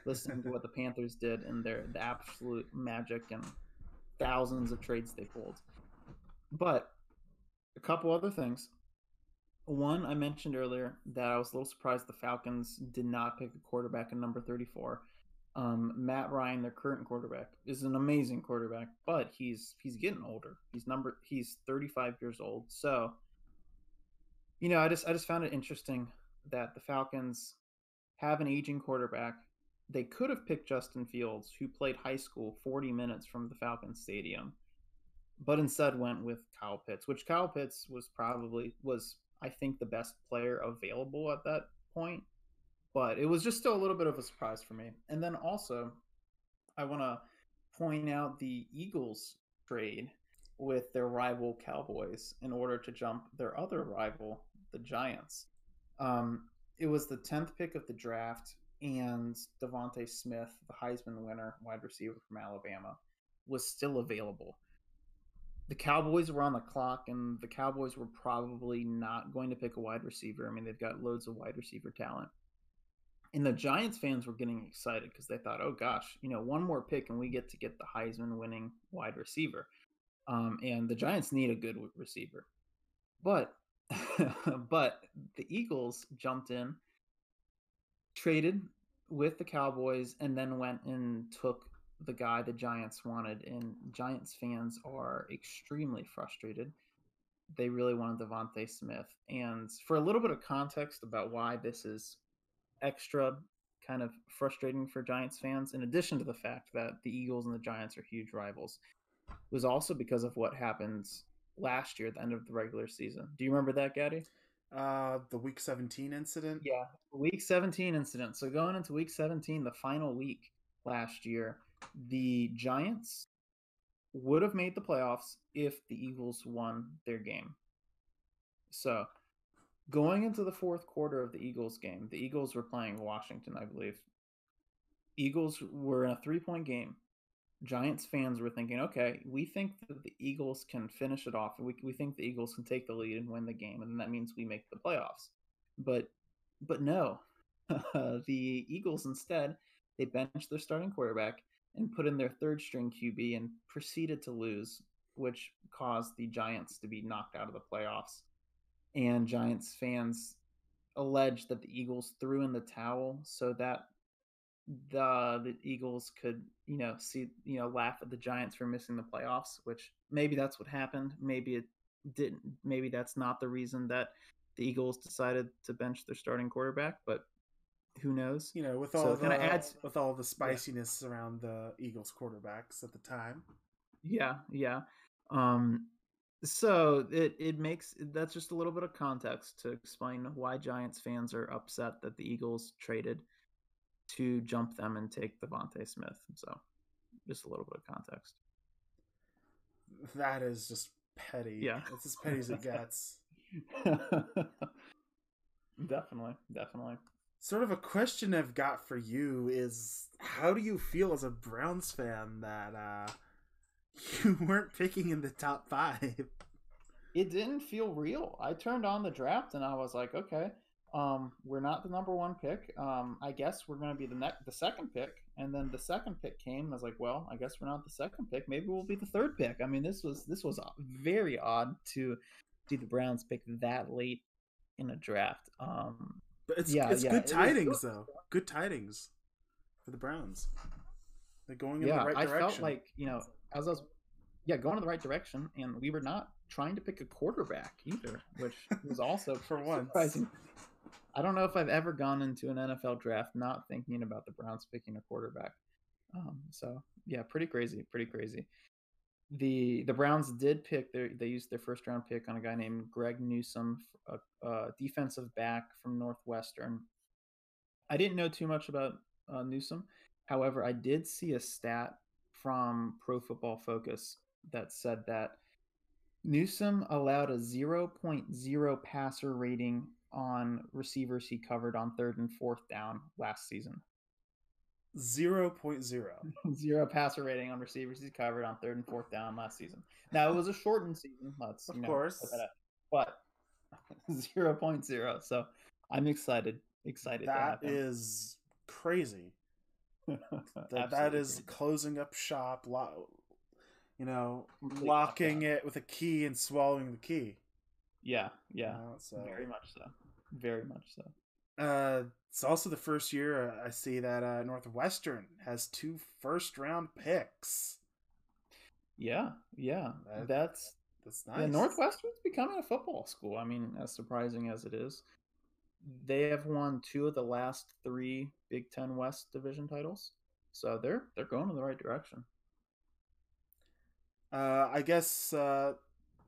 listen to what the Panthers did and their the absolute magic and thousands of trades they pulled. But a couple other things. One, I mentioned earlier that I was a little surprised the Falcons did not pick a quarterback in number 34. Um, Matt Ryan, their current quarterback, is an amazing quarterback, but he's he's getting older. He's number he's 35 years old. So, you know, I just I just found it interesting that the Falcons have an aging quarterback. They could have picked Justin Fields, who played high school 40 minutes from the Falcons stadium, but instead went with Kyle Pitts, which Kyle Pitts was probably was I think the best player available at that point. But it was just still a little bit of a surprise for me. And then also, I want to point out the Eagles trade with their rival Cowboys in order to jump their other rival, the Giants. Um, it was the 10th pick of the draft, and DeVonta Smith, the Heisman winner, wide receiver from Alabama, was still available. The Cowboys were on the clock, and the Cowboys were probably not going to pick a wide receiver. I mean, they've got loads of wide receiver talent. And the Giants fans were getting excited because they thought, oh gosh, you know, one more pick and we get to get the Heisman winning wide receiver. Um, and the Giants need a good receiver. But but the Eagles jumped in, traded with the Cowboys, and then went and took the guy the Giants wanted. And Giants fans are extremely frustrated. They really wanted DeVonta Smith. And for a little bit of context about why this is extra kind of frustrating for Giants fans, in addition to the fact that the Eagles and the Giants are huge rivals, was also because of what happened last year at the end of the regular season. Do you remember that, Gatty? uh, the Week 17 incident. Yeah, week 17 incident. So going into week 17, the final week last year, the Giants would have made the playoffs if the Eagles won their game. So going into the fourth quarter of the Eagles game, the Eagles were playing Washington, I believe. Eagles were in a three point game. Giants fans were thinking, okay, we think that the Eagles can finish it off. We, we think the Eagles can take the lead and win the game, and that means we make the playoffs. But but no, the Eagles instead they benched their starting quarterback and put in their third string QB and proceeded to lose, which caused the Giants to be knocked out of the playoffs. And Giants fans alleged that the Eagles threw in the towel so that the the Eagles could, you know, see, you know, laugh at the Giants for missing the playoffs, which maybe that's what happened. Maybe it didn't. Maybe that's not the reason that the Eagles decided to bench their starting quarterback, but who knows? You know, with So all kinda the adds- with all the spiciness around the Eagles quarterbacks at the time. Yeah, yeah. Um so it it makes that's just a little bit of context to explain why Giants fans are upset that the Eagles traded to jump them and take DeVonta Smith. So just a little bit of context. That is just petty. Yeah. it's as petty as it gets. definitely, definitely. Sort of a question I've got for you is how do you feel as a Browns fan that uh you weren't picking in the top five? It didn't feel real. I turned on the draft and I was like, okay, um, we're not the number one pick. Um, I guess we're going to be the next, the second pick. And then the second pick came. And I was like, well, I guess we're not the second pick. Maybe we'll be the third pick. I mean, this was this was very odd to see the Browns pick that late in a draft. Um, But it's Yeah, it's yeah, good tidings though. Good tidings for the Browns. They're going in yeah, the right I direction. felt like you know, as I was, yeah, going in the right direction, and we were not trying to pick a quarterback either, which was also For once. surprising. I don't know if I've ever gone into an NFL draft not thinking about the Browns picking a quarterback. Um, so yeah, pretty crazy, pretty crazy. the the Browns did pick their they used their first round pick on a guy named Greg Newsome, a, a defensive back from Northwestern. I didn't know too much about uh, Newsome. However, I did see a stat from Pro Football Focus that said that Newsome allowed a 0.0 passer rating on receivers he covered on third and fourth down last season. 0.0. Zero passer rating on receivers he covered on third and fourth down last season. Now it was a shortened season, let's Of you know, course. that but 0.0. So I'm excited, excited That him. is crazy. That, is closing up shop, lo- you know, locking it with a key and swallowing the key. Yeah, yeah, you know, so very much so, very much so. Uh, it's also the first year I see that uh, Northwestern has two first round picks. Yeah, yeah, That- that's That's nice. Yeah, Northwestern's becoming a football school. I mean, as surprising as it is, they have won two of the last three Big Ten West division titles, so they're they're going in the right direction. Uh, I guess uh,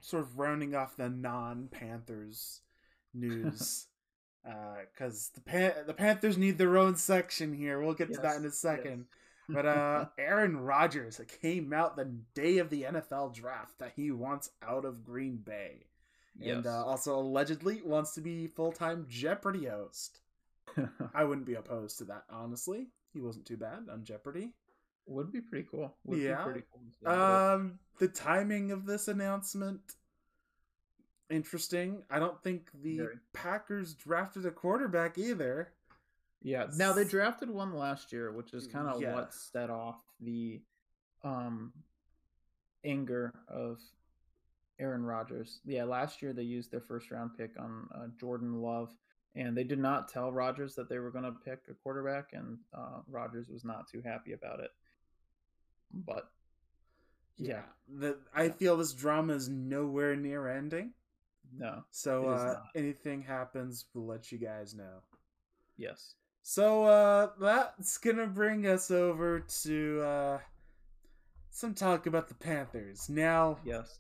sort of rounding off the non Panthers news. Because the Pan- the Panthers need their own section here. We'll get to that in a second. yes. But uh, Aaron Rodgers came out the day of the NFL draft that he wants out of Green Bay, and Yes. uh, also allegedly wants to be full time Jeopardy host. I wouldn't be opposed to that, honestly. He wasn't too bad on Jeopardy. Would be pretty cool. Would Yeah. be pretty cool. to see, but- Um, the timing of this announcement interesting. I don't think the Very. Packers drafted a quarterback either. Yeah. Now they drafted one last year, which is kind of Yeah. what set off the um anger of Aaron Rodgers. Yeah, last year they used their first round pick on uh, Jordan Love, and they did not tell Rodgers that they were going to pick a quarterback, and uh, Rodgers was not too happy about it. But yeah, The I feel this drama is nowhere near ending. no, So uh, anything happens, we'll let you guys know. yes, So uh, that's gonna bring us over to uh, some talk about the Panthers. Now, yes,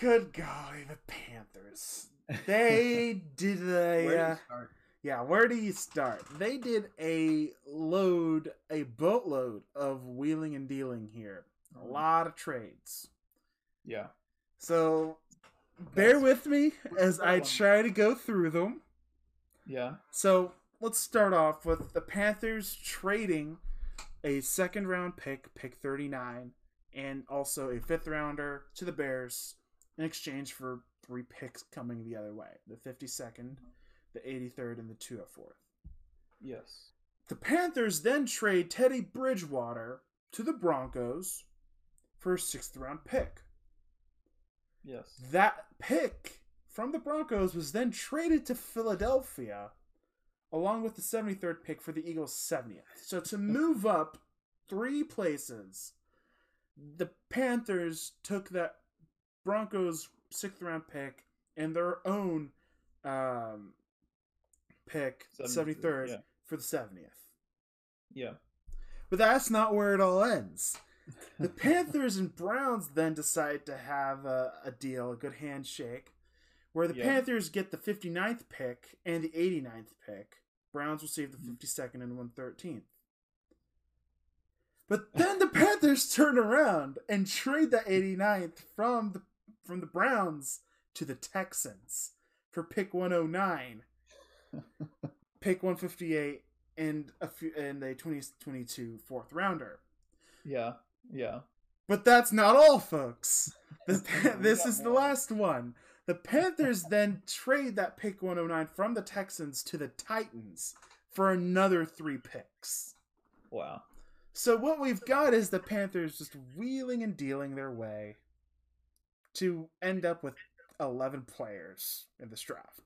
good golly, the Panthers. They did a Where do uh, you start? Yeah, where do you start? They did a load, a boatload of wheeling and dealing here. A Mhm. lot of trades. Yeah, So bear That's- with me as I try to go through them. yeah, So let's start off with the Panthers trading a second round pick, pick 39, and also a fifth rounder to the Bears in exchange for three picks coming the other way the 52nd, the 83rd, and the 204th. yes, The Panthers then trade Teddy Bridgewater to the Broncos for a sixth round pick. yes. That pick from the Broncos was then traded to Philadelphia along with the 73rd pick for the Eagles' 70th. So to move up three places, the Panthers took that Broncos sixth round pick and their own um, pick, 73rd, 73rd, yeah. for the 70th. Yeah. But that's not where it all ends. The Panthers and Browns then decide to have a, a deal, a good handshake, where the Yeah. Panthers get the 59th pick and the 89th pick. Browns receive the Mm-hmm. 52nd and 113th. But then the Panthers turn around and trade the 89th from the from the Browns to the Texans for pick 109, pick 158, and a few and a 2022 fourth rounder. Yeah. Yeah. But that's not all, folks. The, this is the last one. The Panthers then trade that pick 109 from the Texans to the Titans for another three picks. Wow. So what we've got is the Panthers just wheeling and dealing their way to end up with 11 players in this draft.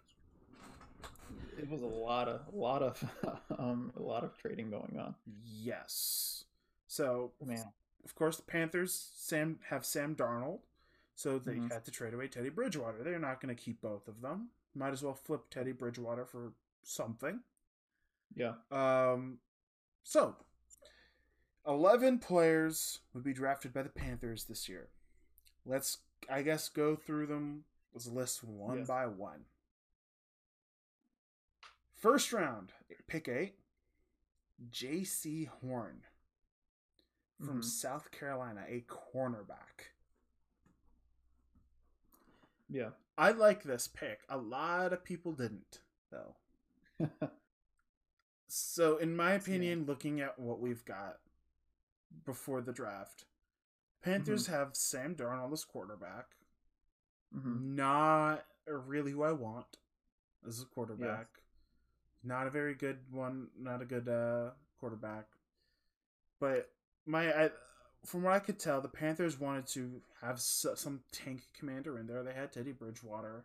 It was a lot of a lot of um a lot of trading going on. Yes. So Man. of course the Panthers Sam have Sam Darnold, so they Mhm. had to trade away Teddy Bridgewater. They're not going to keep both of them. Might as well flip Teddy Bridgewater for something. Yeah. Um, so 11 players would be drafted by the Panthers this year. Let's, I guess, go through them. Let's list one Yes. by one. First round, pick eight, Jaycee Horn from Mhm. South Carolina, a cornerback. Yeah. I like this pick. A lot of people didn't, though. So, in my opinion, looking at what we've got before the draft, Panthers have Sam Darnold as quarterback. hmm Not really who I want as a quarterback. Not a very good one. Not a good uh, quarterback. But my, I, from what I could tell, the Panthers wanted to have s- some tank commander in there. They had Teddy Bridgewater.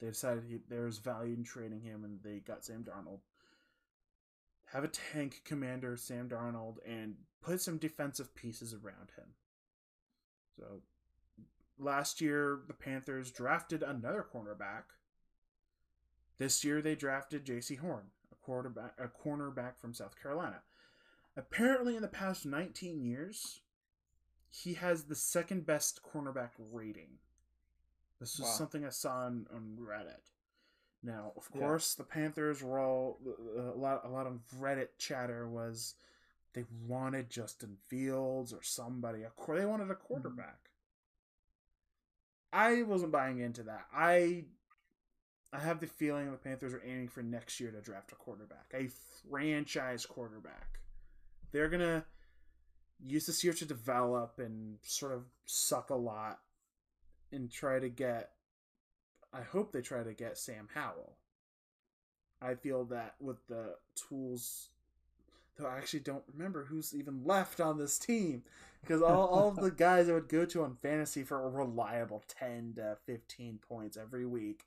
They decided he, there was value in trading him, and they got Sam Darnold. Have a tank commander, Sam Darnold, and put some defensive pieces around him. So last year the Panthers drafted another cornerback. This year they drafted Jaycee Horn, a quarterback, a cornerback from South Carolina. Apparently, in the past 19 years, he has the second best cornerback rating. This was Wow. something I saw on, on Reddit. Now, of Yeah. course, the Panthers were all uh, a lot. A lot of Reddit chatter was they wanted Justin Fields or somebody. They wanted a mm-hmm. quarterback. I wasn't buying into that. I I have the feeling the Panthers are aiming for next year to draft a quarterback, a franchise quarterback. They're gonna use this year to develop and sort of suck a lot and try to get. I hope they try to get Sam Howell. I feel that with the tools, though I actually don't remember who's even left on this team because all, all of the guys I would go to on fantasy for a reliable 10 to 15 points every week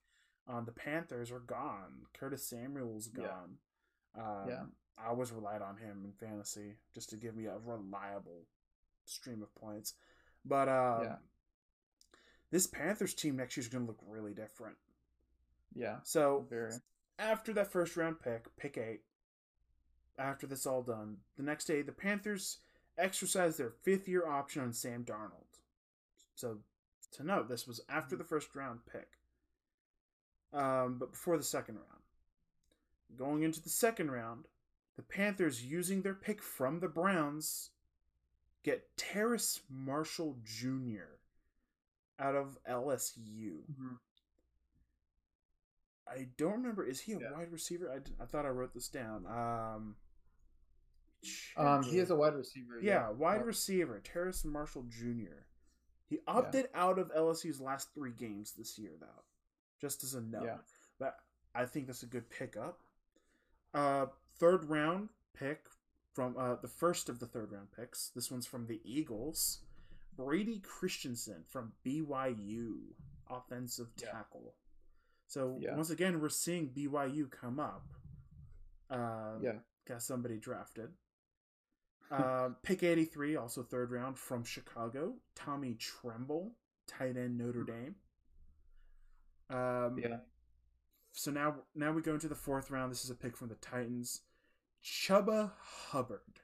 on the Panthers are gone. Curtis Samuel's Yeah. gone. Um, Yeah. I always relied on him in fantasy just to give me a reliable stream of points. But um, Yeah. this Panthers team next year is going to look really different. Yeah. So Very. after that first round pick, pick eight, after this all done, the next day the Panthers exercised their fifth year option on Sam Darnold. So to note, this was after the first round pick. Um, but before the second round. Going into the second round, the Panthers, using their pick from the Browns, get Terrace Marshall Jr. out of LSU. Mhm. I don't remember. Is he a Yeah. wide receiver? I, I thought I wrote this down. Um, Um, he is a wide receiver. yeah, wide Yep. receiver, Terrace Marshall Jr. He opted out of LSU's last three games this year, though. Just as a note, Yeah. but I think that's a good pickup. Uh, third round pick from uh, the first of the third round picks. This one's from the Eagles. Brady Christensen from BYU, offensive Yeah. tackle. So Yeah. once again, we're seeing BYU come up. Uh, Yeah. got somebody drafted. Um, pick 83, also third round from Chicago. Tommy Tremble, tight end Notre Dame. Um, Yeah. So now, now we go into the fourth round. This is a pick from the Titans. Chuba Hubbard,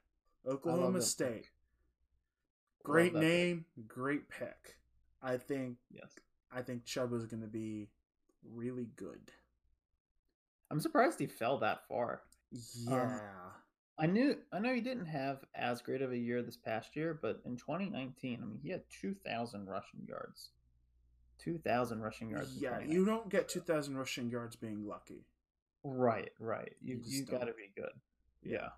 Oklahoma State. pick. Great that pick. name, great pick. I think Yes. I think Chuba's going to be really good. I'm surprised he fell that far. Yeah. I knew I know he didn't have as great of a year this past year, but in 2019, I mean, he had 2,000 rushing yards. 2,000 rushing yards. yeah, you don't get 2,000 rushing yards being lucky. Right, right. You You you got to be good. Yeah.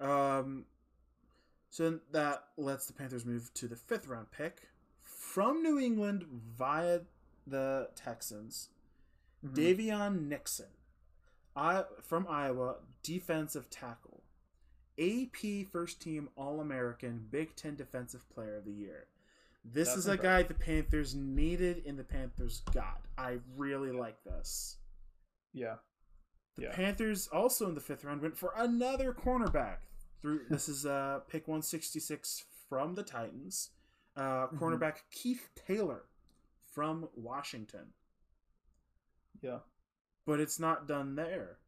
Um, so that lets the Panthers move to the fifth round pick from New England via the Texans. Mhm. Daviyon Nixon, I from Iowa, defensive tackle, AP first team All American, Big Ten Defensive Player of the Year. This That's is a guy the Panthers needed and the Panthers got. I really like this. Yeah. The Yeah. Panthers also in the fifth round went for another cornerback. Through this is uh pick one sixty six from the Titans. Uh, Mhm. cornerback Keith Taylor from Washington. Yeah. But it's not done there.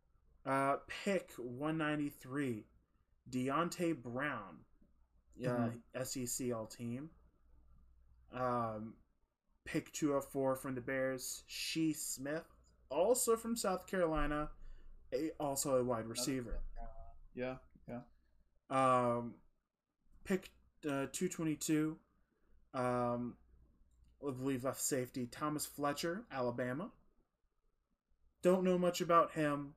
Uh, pick one ninety three. Deonte Brown, uh, SEC All Team. Um, pick 204 from the Bears, Shi Smith, also from South Carolina, a, also a wide receiver. Yeah, yeah. Um, pick uh, 222, um, I believe left safety, Thomas Fletcher, Alabama. Don't know much about him.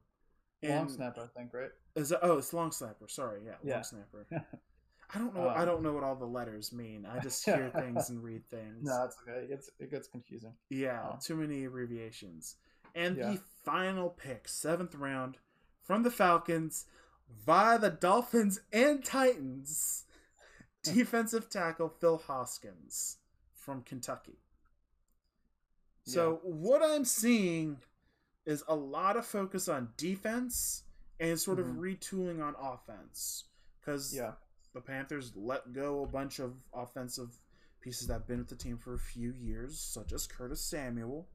Long snapper, I think, right? Is that, oh, it's long snapper. Sorry, yeah, Yeah. long snapper. I don't know. I Um, don't know what all the letters mean. I just hear things and read things. No, it's okay. It gets it gets confusing. Yeah, Oh. too many abbreviations. And Yeah. the final pick, seventh round, from the Falcons via the Dolphins and Titans, defensive tackle Phil Hoskins from Kentucky. So what I'm seeing is a lot of focus on defense and sort of Mhm. retooling on offense because Yeah. the Panthers let go a bunch of offensive pieces that have been with the team for a few years, such as Curtis Samuel.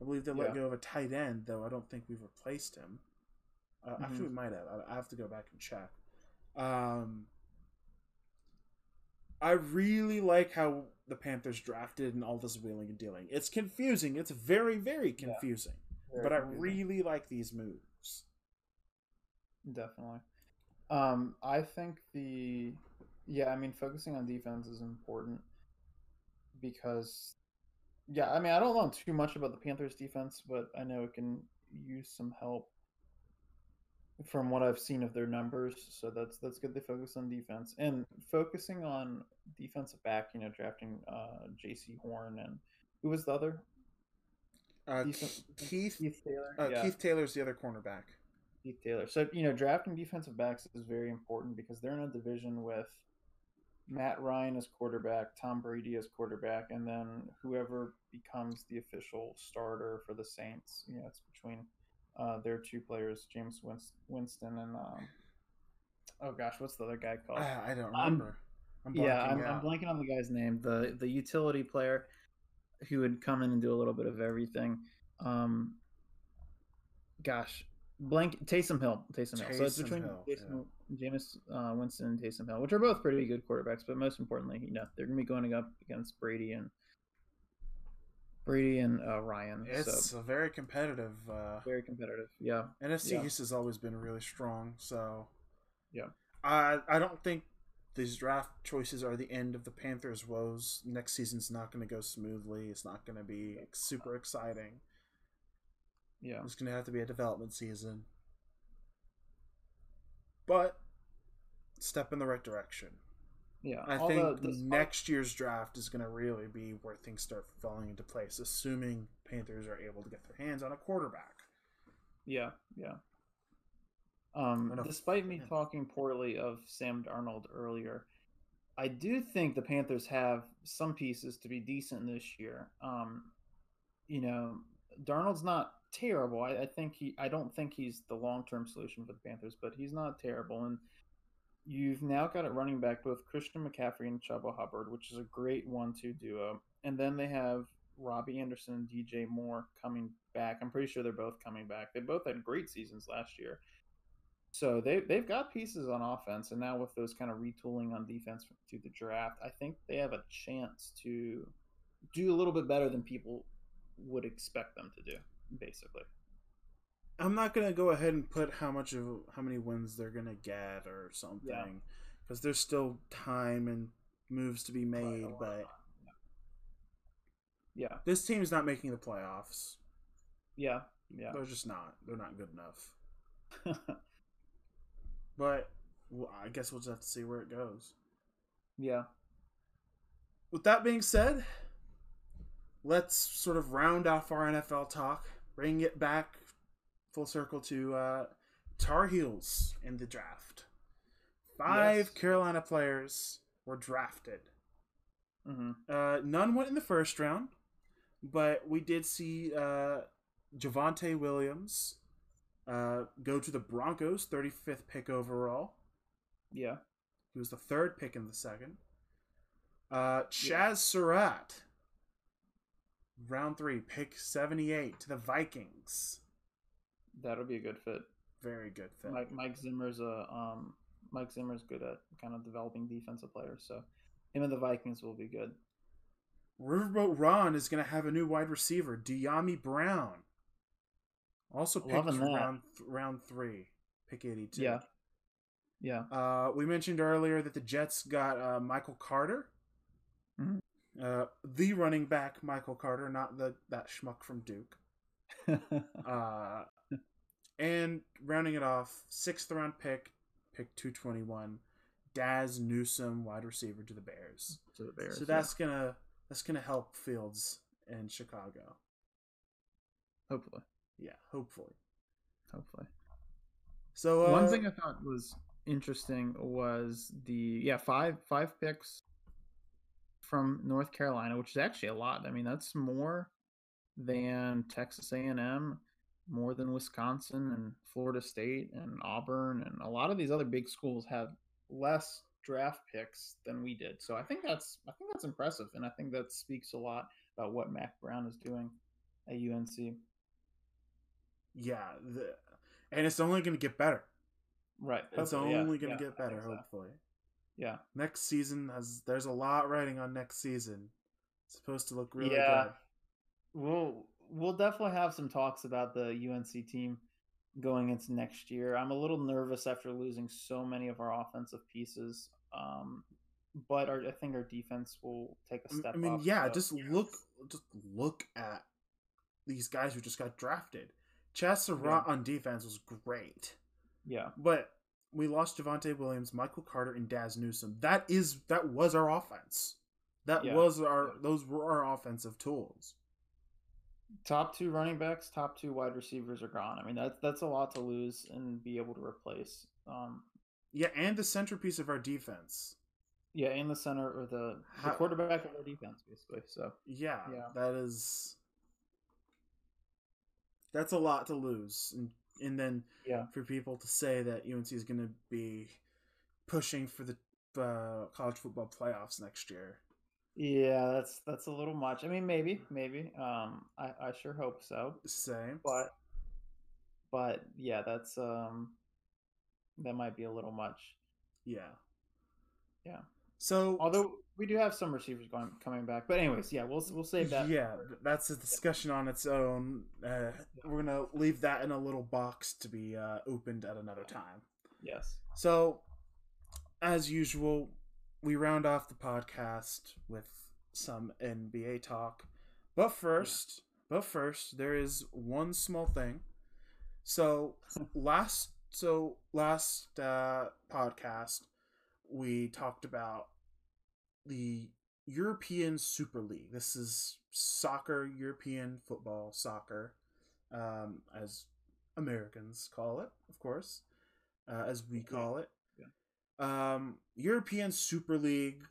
I believe they let Yeah. go of a tight end, though I don't think we've replaced him. Uh, Actually, Mhm. we might have. I, have to go back and check. Um, I really like how the Panthers drafted and all this wheeling and dealing. It's confusing. It's very, very Yeah. Confusing. Very but I really like these moves. Definitely. Um, I think the yeah, I mean focusing on defense is important because yeah, I mean I don't know too much about the Panthers defense, but I know it can use some help from what I've seen of their numbers. So that's that's good they focus on defense. And focusing on defensive back, you know, drafting uh Jaycee Horn and who was the other? Uh, Decent- Keith Keith Taylor. uh, yeah. Keith Taylor's the other cornerback. Keith Taylor. So you know, drafting defensive backs is very important because they're in a division with Matt Ryan as quarterback, Tom Brady as quarterback, and then whoever becomes the official starter for the Saints. You know, it's between uh, their two players, Jameis Winston and um, oh gosh, what's the other guy called? Ah, I don't I'm- remember. I'm, yeah, I'm, I'm blanking on the guy's name. The the utility player who would come in and do a little bit of everything. Um, gosh, blank Taysom Hill. Taysom Hill. So it's between Hill, Taysom, Jameis uh, Winston and Taysom Hill, which are both pretty good quarterbacks. But most importantly, you know, they're going to be going up against Brady and Brady and uh, Ryan. It's so a very competitive. Uh, very competitive. Yeah. NFC yeah. East has always been really strong. So Yeah. I I don't think these draft choices are the end of the Panthers' woes. Next season's not going to go smoothly. It's not going to be super exciting. Yeah. It's going to have to be a development season. But step in the right direction. Yeah. I Although think despite- next year's draft is going to really be where things start falling into place, assuming Panthers are able to get their hands on a quarterback. Yeah, yeah. Um, despite me yeah. talking poorly of Sam Darnold earlier, I do think the Panthers have some pieces to be decent this year. Um, you know, Darnold's not terrible. I, I think he. I don't think he's the long term solution for the Panthers, but he's not terrible. And you've now got it running back both Christian McCaffrey and Chuba Hubbard, which is a great one-two duo. And then they have Robbie Anderson and DJ Moore coming back. I'm pretty sure they're both coming back. They both had great seasons last year. So they they've got pieces on offense, and now with those kind of retooling on defense through the draft, I think they have a chance to do a little bit better than people would expect them to do. Basically, I'm not gonna go ahead and put how much of how many wins they're gonna get or something, because there's still time and moves to be made. But yeah, this team's not making the playoffs. yeah, yeah. They're just not. They're not good enough. But well, I guess we'll just have to see where it goes. yeah, With that being said, let's sort of round off our NFL talk, bring it back full circle to uh, Tar Heels in the draft. Five Yes. Carolina players were drafted. hmm Uh, none went in the first round, but we did see uh, Javonte Williams uh, go to the Broncos, 35th pick overall. yeah, He was the third pick in the second. Uh, Chazz Yeah. Surratt, round three, pick 78 to the Vikings. that'll be a good fit. Very good fit. Mike Mike Zimmer's a um Mike Zimmer's good at kind of developing defensive players, so him and the Vikings will be good. Riverboat Ron is going to have a new wide receiver, Dyami Brown. Also picked Loving that. round round three, pick eighty two. Yeah. Yeah. Uh, we mentioned earlier that the Jets got uh, Michael Carter, Mhm. uh, the running back Michael Carter, not the that schmuck from Duke. Uh, and rounding it off, sixth round pick, pick two twenty one, Dazz Newsome, wide receiver to the Bears. to the Bears. so that's gonna that's gonna help Fields in Chicago. hopefully, Yeah, hopefully. hopefully. So uh, One thing I thought was interesting was the yeah five five picks from North Carolina, which is actually a lot. I mean, that's more than Texas A and M, more than Wisconsin and Florida State and Auburn, and a lot of these other big schools have less draft picks than we did. So I think that's I think that's impressive, and I think that speaks a lot about what Mack Brown is doing at UNC. Yeah, the, and it's only gonna get better. Right, It's hopefully, yeah, only gonna yeah, get better, so. hopefully. Yeah. Next season has there's a lot writing on next season. It's supposed to look really Yeah. good. We'll we'll definitely have some talks about the UNC team going into next year. I'm a little nervous after losing so many of our offensive pieces, um, but our, I think our defense will take a step. I mean, up, yeah, so- just look, just look at these guys who just got drafted. Chazz Surratt on defense was great, yeah, but we lost Javonte Williams, Michael Carter, and Dazz Newsome. That is that was our offense. That Yeah. was our Yeah. those were our offensive tools. top two running backs, top two wide receivers are gone. I mean, that's that's a lot to lose and be able to replace. Um, Yeah, and the centerpiece of our defense. yeah, in the center or the, the quarterback of our defense, basically. So Yeah, Yeah. that is that's a lot to lose, and and then Yeah. for people to say that UNC is going to be pushing for the uh, college football playoffs next year. yeah, that's that's a little much. I mean, maybe, maybe. Um, I I sure hope so. Same, but but yeah that's um that might be a little much yeah, Yeah. So although we do have some receivers going coming back but anyways yeah we'll we'll save that yeah, that's a discussion on its own. Uh, we're gonna leave that in a little box to be uh, opened at another time. yes So, as usual, we round off the podcast with some NBA talk. But first, but first, there is one small thing. So last, so last uh, podcast, we talked about the European Super League. This is soccer, European football, soccer, um, as Americans call it, of course, uh, as we call it. Um, European Super League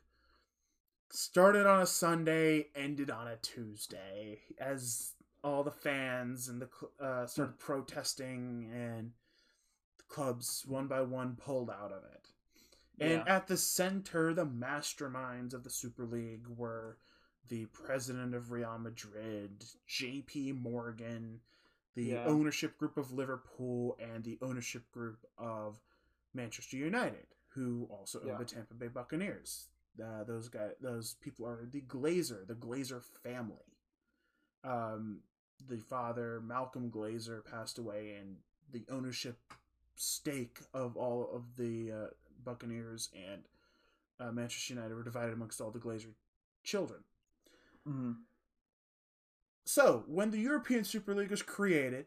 started on a Sunday, ended on a Tuesday, as all the fans and the uh, started protesting, and the clubs one by one pulled out of it. And Yeah. at the center, the masterminds of the Super League were the president of Real Madrid, J.P. Morgan, the Yeah. ownership group of Liverpool, and the ownership group of Manchester United, who also own Yeah. the Tampa Bay Buccaneers. Uh, those guys, those people are the Glazer, the Glazer family. Um, the father, Malcolm Glazer, passed away, and the ownership stake of all of the uh, Buccaneers and uh, Manchester United were divided amongst all the Glazer children. hmm So, when the European Super League was created,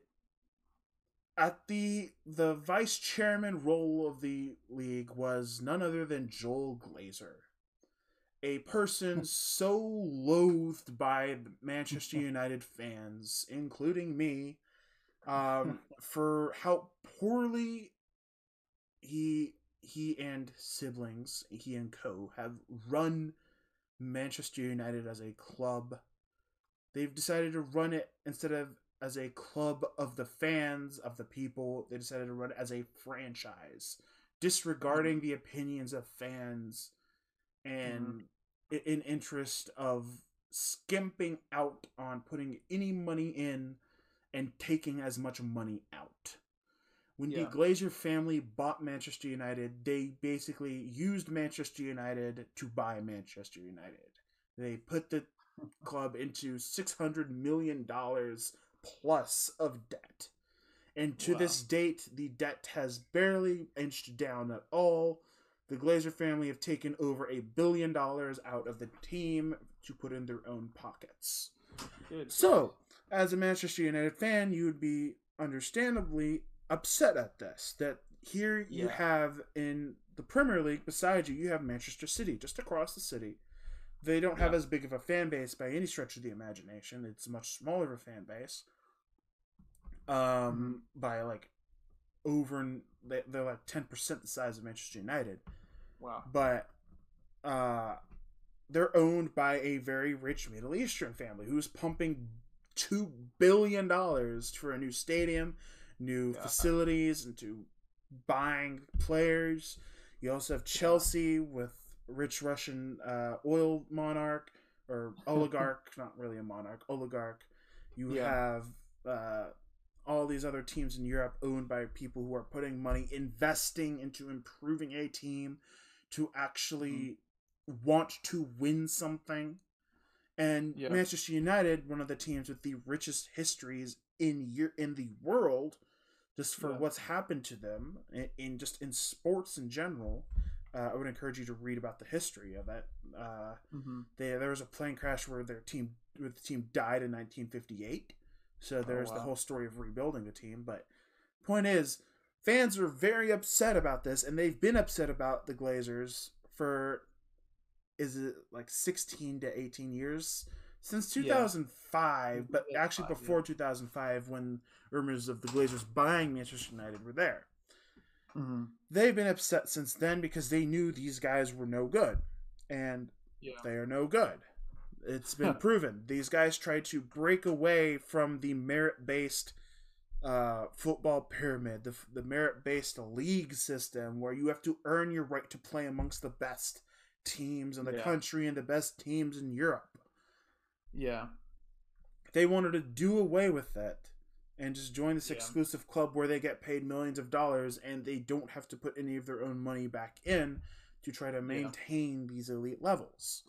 at the the vice chairman role of the league was none other than Joel Glazer, a person so loathed by Manchester United fans, including me, um, for how poorly he he and siblings, he and co, have run Manchester United as a club. They've decided to run it instead of as a club of the fans of the people they decided to run it as a franchise disregarding mm. the opinions of fans and mm-hmm. i in interest of skimping out on putting any money in and taking as much money out When Yeah. the Glazer family bought Manchester United, they basically used Manchester United to buy Manchester United. They put the club into six hundred million dollars plus of debt. And to Wow. this date, the debt has barely inched down at all. The Glazer family have taken over a billion dollars out of the team to put in their own pockets. Good. So, as a Manchester United fan, you would be understandably upset at this. That here you Yeah. have in the Premier League, beside you, you have Manchester City, just across the city. They don't have as big of a fan base by any stretch of the imagination. It's much smaller of a fan base. Um, by like over, they're like ten percent the size of Manchester United Wow. but uh, they're owned by a very rich Middle Eastern family who's pumping two billion dollars for a new stadium, new Yeah. facilities, into buying players. You also have Chelsea with rich Russian uh, oil monarch or oligarch, not really a monarch, oligarch. You Yeah. have uh, all these other teams in Europe owned by people who are putting money, investing into improving a team to actually want to win something. And Yeah. Manchester United, one of the teams with the richest histories in year in the world, just for Yeah. what's happened to them in, in just in sports in general. Uh, I would encourage you to read about the history of it. Uh, hmm they, there was a plane crash where their team where the team died in 1958 so there's the wow. whole story of rebuilding the team but point is fans are very upset about this and they've been upset about the glazers for is it like 16 to 18 years since Yeah. 2005 but actually 2005, before 2005 when rumors of the glazers buying manchester united were there hmm they've been upset since then because they knew these guys were no good and Yeah. they are no good. It's been proven. These guys tried to break away from the merit based uh, football pyramid, the, the merit based league system where you have to earn your right to play amongst the best teams in the Yeah. country and the best teams in Europe. Yeah. They wanted to do away with that and just join this Yeah. exclusive club where they get paid millions of dollars and they don't have to put any of their own money back in to try to maintain these elite levels.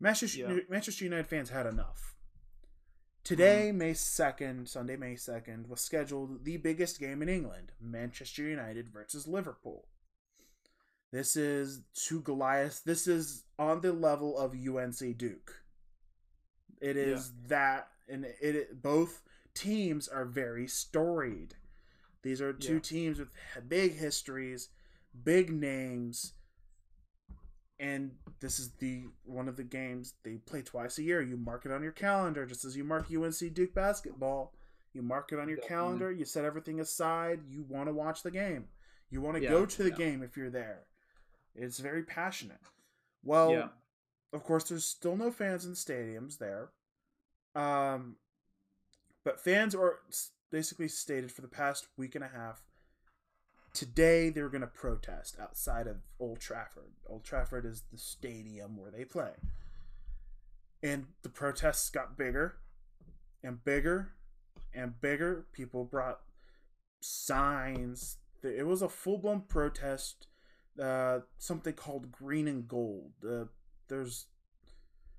Manchester, Yeah. Manchester United fans had enough. Mm-hmm. Today, May 2nd, Sunday, May 2nd, was scheduled the biggest game in England Manchester United versus Liverpool. This is to Goliath. This is on the level of UNC Duke. It is that, and it, it both teams are very storied. These are two Yeah. teams with big histories, big names, and this is the one of the games they play twice a year. You mark it on your calendar, just as you mark UNC Duke basketball. You mark it on your calendar. You set everything aside. You want to watch the game. You want to Yeah, go to the yeah. game if you're there. It's very passionate. Well, Yeah. Of course, there's still no fans in the stadiums there. Um, but fans are basically stated for the past week and a half. Today they're going to protest outside of Old Trafford. Old Trafford is the stadium where they play. And the protests got bigger and bigger and bigger. People brought signs. It was a full blown protest. Uh, something called green and gold. Uh, there's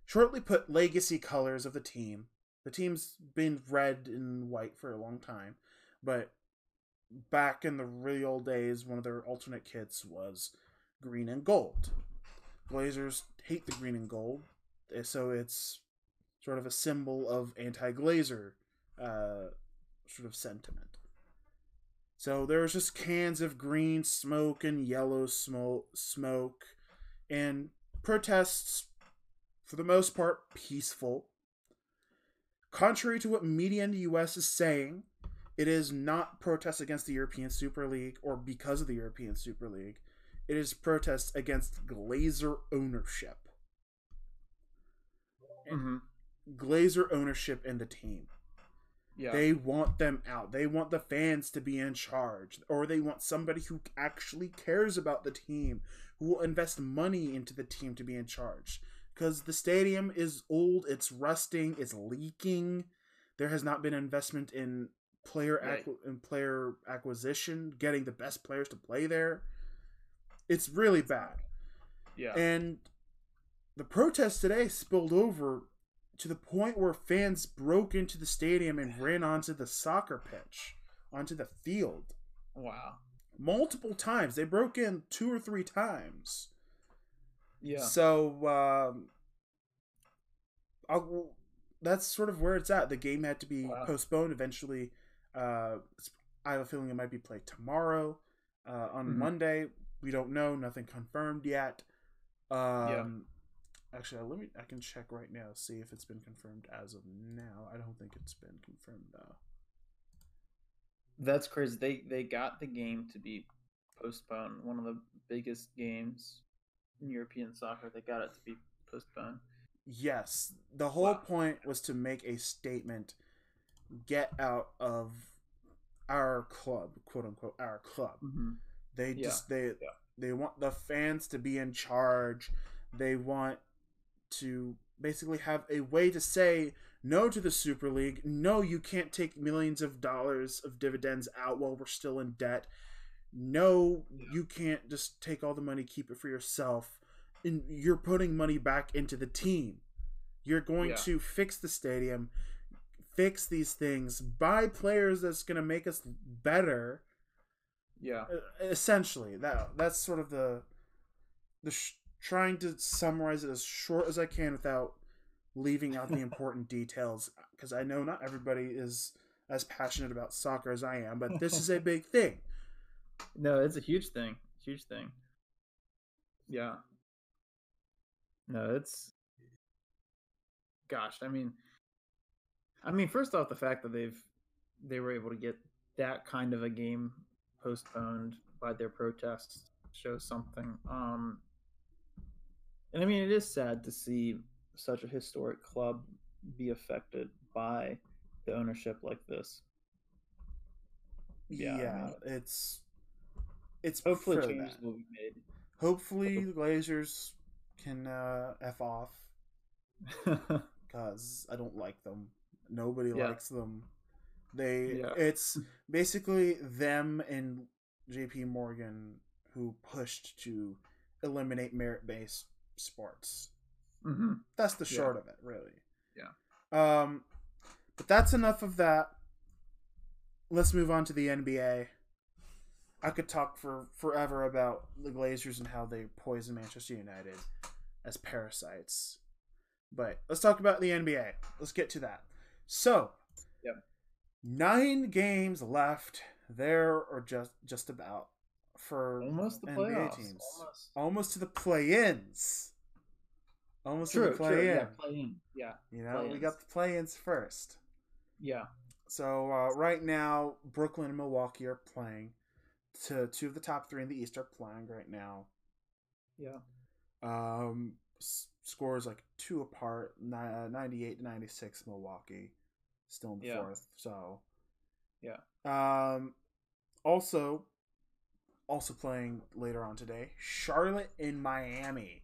shortly put legacy colors of the team. The team's been red and white for a long time, but back in the really old days, one of their alternate kits was green and gold. Glazers hate the green and gold, eh, so it's sort of a symbol of anti-glazer uh, sort of sentiment. So there's just cans of green smoke and yellow smoke, smoke, and protests, for the most part, peaceful. Contrary to what media in the U.S. is saying, it is not protests against the European Super League or because of the European Super League. It is protests against Glazer ownership. hmm Glazer ownership in the team. Yeah. They want them out. They want the fans to be in charge. Or they want somebody who actually cares about the team, who will invest money into the team to be in charge. Because the stadium is old, it's rusting, it's leaking. There has not been investment in player Right. acqu- and player acquisition, getting the best players to play there. It's really bad. Yeah. And the protest today spilled over to the point where fans broke into the stadium and ran onto the soccer pitch, onto the field. wow. Multiple times. They broke in two or three times. Yeah. So um, I'll, that's sort of where it's at. The game had to be Wow. postponed eventually. Uh, I have a feeling it might be played tomorrow. Uh, on Mhm. Monday, we don't know. Nothing confirmed yet. Um, Actually, let me. I can check right now. See if it's been confirmed as of now. I don't think it's been confirmed though. That's crazy. They they got the game to be postponed. One of the biggest games in European soccer. They got it to be postponed. Yes, the whole Wow. point was to make a statement, get out of our club, quote unquote, our club. Mm-hmm. They Yeah, just they yeah. they want the fans to be in charge. They want to basically have a way to say no to the Super League. No, you can't take millions of dollars of dividends out while we're still in debt. No, you can't just take all the money, keep it for yourself. And you're putting money back into the team. You're going Yeah. to fix the stadium, fix these things, buy players that's going to make us better Yeah. essentially that that's sort of the the sh- trying to summarize it as short as I can without leaving out the important details because I know not everybody is as passionate about soccer as I am, but this is a big thing. No, it's a huge thing. Huge thing. Yeah. No, it's gosh, I mean I mean first off the fact that they've they were able to get that kind of a game postponed by their protests shows something. Um and I mean it is sad to see such a historic club be affected by the ownership like this. Yeah, Yeah, it's it's Hopefully changes will be made. Hopefully the Glazers can uh, f off because I don't like them. Nobody Yeah. likes them. They Yeah. it's basically them and JP Morgan who pushed to eliminate merit based sports. hmm That's the Yeah. short of it, really. Yeah. Um but that's enough of that. Let's move on to the NBA. I could talk for forever about the Glazers and how they poison Manchester United as parasites. But let's talk about the NBA. Let's get to that. So, Yep. nine games left there or just just about for Almost the NBA playoffs. teams. Almost. Almost to the play-ins. Almost to the play-in. Yeah, play in. Yeah, You know, we Play-ins. got the play-ins first. yeah. So uh, right now, Brooklyn and Milwaukee are playing. To two of the top three in the East are playing right now. Yeah. Um, s- scores like two apart, ni- uh, ninety-eight to ninety-six. Milwaukee still in the Yeah. fourth. So Yeah. Um, also, also playing later on today, Charlotte in Miami.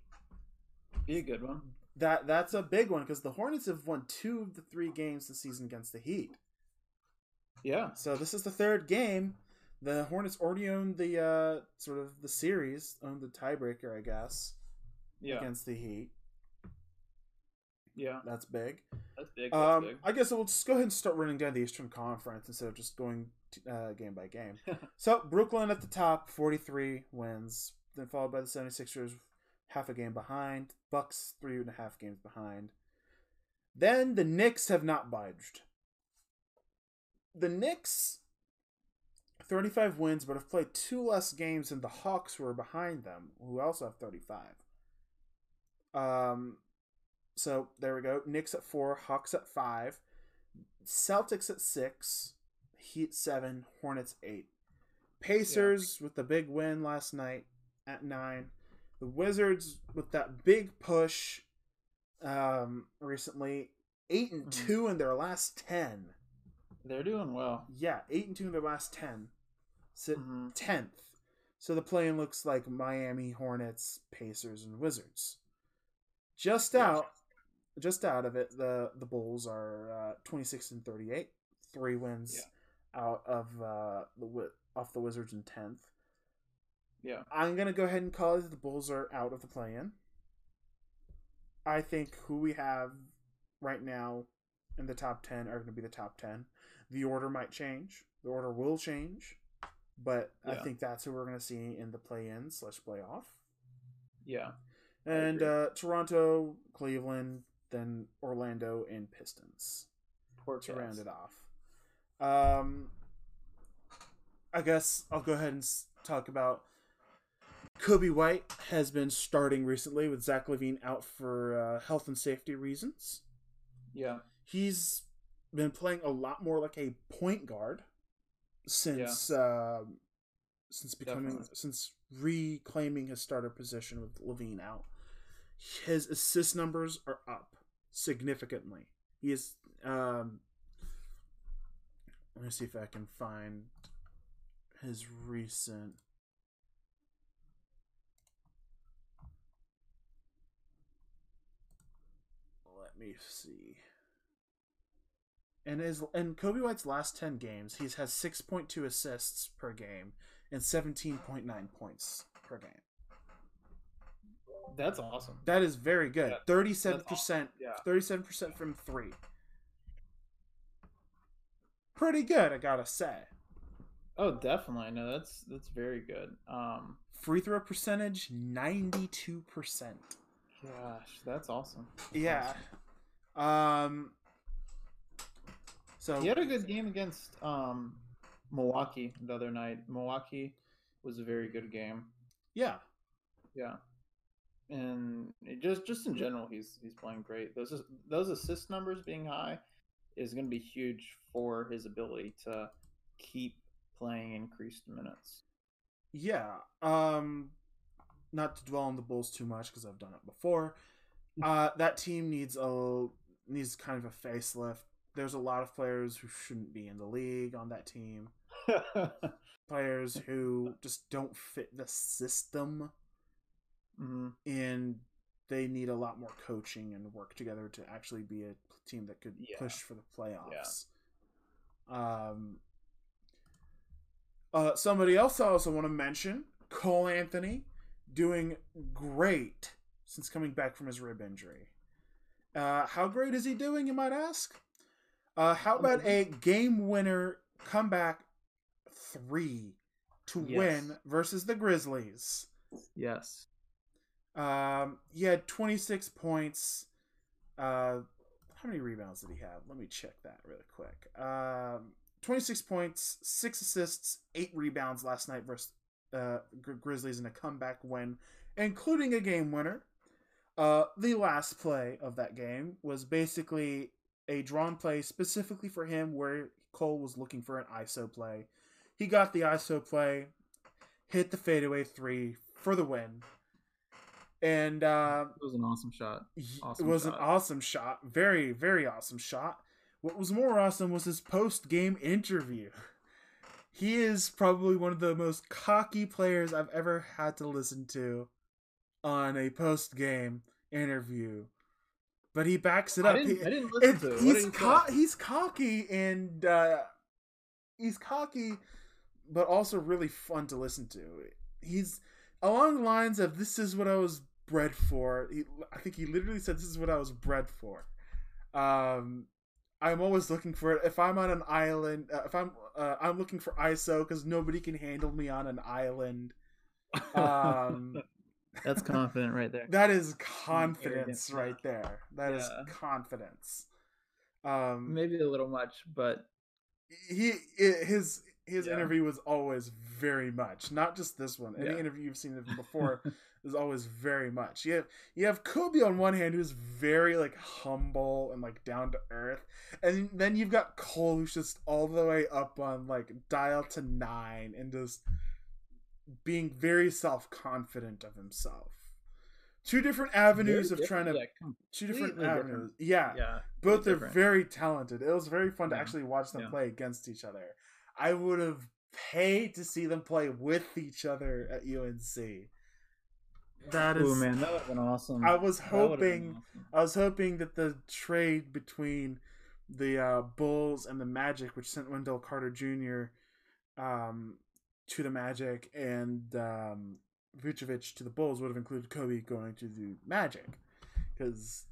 Be a good one. That that's a big one because the Hornets have won two of the three games this season against the Heat. Yeah. So this is the third game. The Hornets already owned the uh, sort of the series, owned the tiebreaker, I guess, Yeah. against the Heat. Yeah. That's big. That's big. That's Um, big. I guess we'll just go ahead and start running down the Eastern Conference instead of just going uh, game by game. so Brooklyn at the top, 43 wins, then followed by the 76ers, half a game behind. Bucks, three and a half games behind. Then the Knicks have not budged. The Knicks, 35 wins, but have played two less games than the Hawks, who are behind them, who also have 35. Um, so there we go. Knicks at four, Hawks at five, Celtics at six, Heat seven, Hornets eight. Pacers with the big win last night at nine. The Wizards with that big push um, recently, eight and Mhm. two in their last ten. They're doing well. Yeah, eight and two in their last ten. Sit Mhm. tenth. So the play-in looks like Miami Hornets, Pacers, and Wizards. Just Yeah. out, just out of it, the the Bulls are uh, twenty six and thirty eight, three wins Yeah. Out of uh, the off the Wizards in tenth. Yeah. I'm gonna go ahead and call it the Bulls are out of the play-in. I think who we have right now in the top ten are going to be the top ten. The order might change. The order will change, but I think that's who we're going to see in the play-in slash playoff. Yeah. And uh, Toronto, Cleveland, then Orlando and Pistons Poor to round it off. Um, I guess I'll go ahead and talk about Coby White has been starting recently with Zach LaVine out for uh, health and safety reasons. Yeah. He's been playing a lot more like a point guard since um since becoming Definitely. since reclaiming his starter position with LaVine out. His assist numbers are up significantly. He is um let me see if I can find his recent let me see. In his in Coby White's last ten games, he's has six point two assists per game and seventeen point nine points per game. That's awesome. That is very good. Thirty-seven percent. Yeah. Thirty-seven percent from three. Pretty good, I gotta say. Oh, definitely. No, that's that's very good. Um, Free throw percentage ninety-two percent. gosh, that's awesome. Yeah. Um. So He had a good game against um Milwaukee the other night. Milwaukee was a very good game. yeah, Yeah. And it just just in general, he's he's playing great. Those those assist numbers being high is going to be huge for his ability to keep playing increased minutes. Yeah. Um not to dwell on the Bulls too much because I've done it before. Uh that team needs a needs kind of a facelift. There's a lot of players who shouldn't be in the league on that team. Players who just don't fit the system hmm and they need a lot more coaching and work together to actually be a team that could Yeah. push for the playoffs. Um, uh, somebody else I also want to mention Cole Anthony doing great since coming back from his rib injury. Uh, how great is he doing, you might ask? Uh, how about a game winner comeback three to Yes. win versus the Grizzlies? Yes. Um, he had 26 points. Uh, how many rebounds did he have? Let me check that really quick. Um, 26 points, six assists, eight rebounds last night versus uh, Gri- Grizzlies in a comeback win, including a game winner. Uh, the last play of that game was basically a drawn play specifically for him where Cole was looking for an ISO play. He got the ISO play, hit the fadeaway three for the win. And uh, It was an awesome shot. Awesome it was shot. an awesome shot. Very, very awesome shot. What was more awesome was his post game interview. He is probably one of the most cocky players I've ever had to listen to on a post game interview. But he backs it I up. didn't, He- I didn't listen it- to it. He's co- he's cocky and uh, he's cocky, but also really fun to listen to. He's along the lines of "This is what I was bred for." He, I think he literally said, "This is what I was bred for." Um, I'm always looking for it. If I'm on an island, uh, if I'm uh, I'm looking for ISO because nobody can handle me on an island. Um, That's confident right there. that is confidence right there. That is Yeah. confidence. Um, Maybe a little much, but he his his Yeah. interview was always very much not just this one. Any Yeah. interview you've seen of him before is always very much. You have you have Coby on one hand who's very like humble and like down to earth, and then you've got Cole who's just all the way up on like dial to nine and just being very self confident of himself. Two different avenues Very of trying to yeah, two different completely different. avenues. Yeah, yeah, both are very talented. It was very fun to actually watch them play against each other. I would have paid to see them play with each other at UNC. That is, Oh man, that would have been awesome. I was That would've been hoping, awesome. I was hoping that the trade between the uh, Bulls and the Magic, which sent Wendell Carter Jr. Um, to the Magic and um, Vucevic to the Bulls would have included Coby going to the Magic because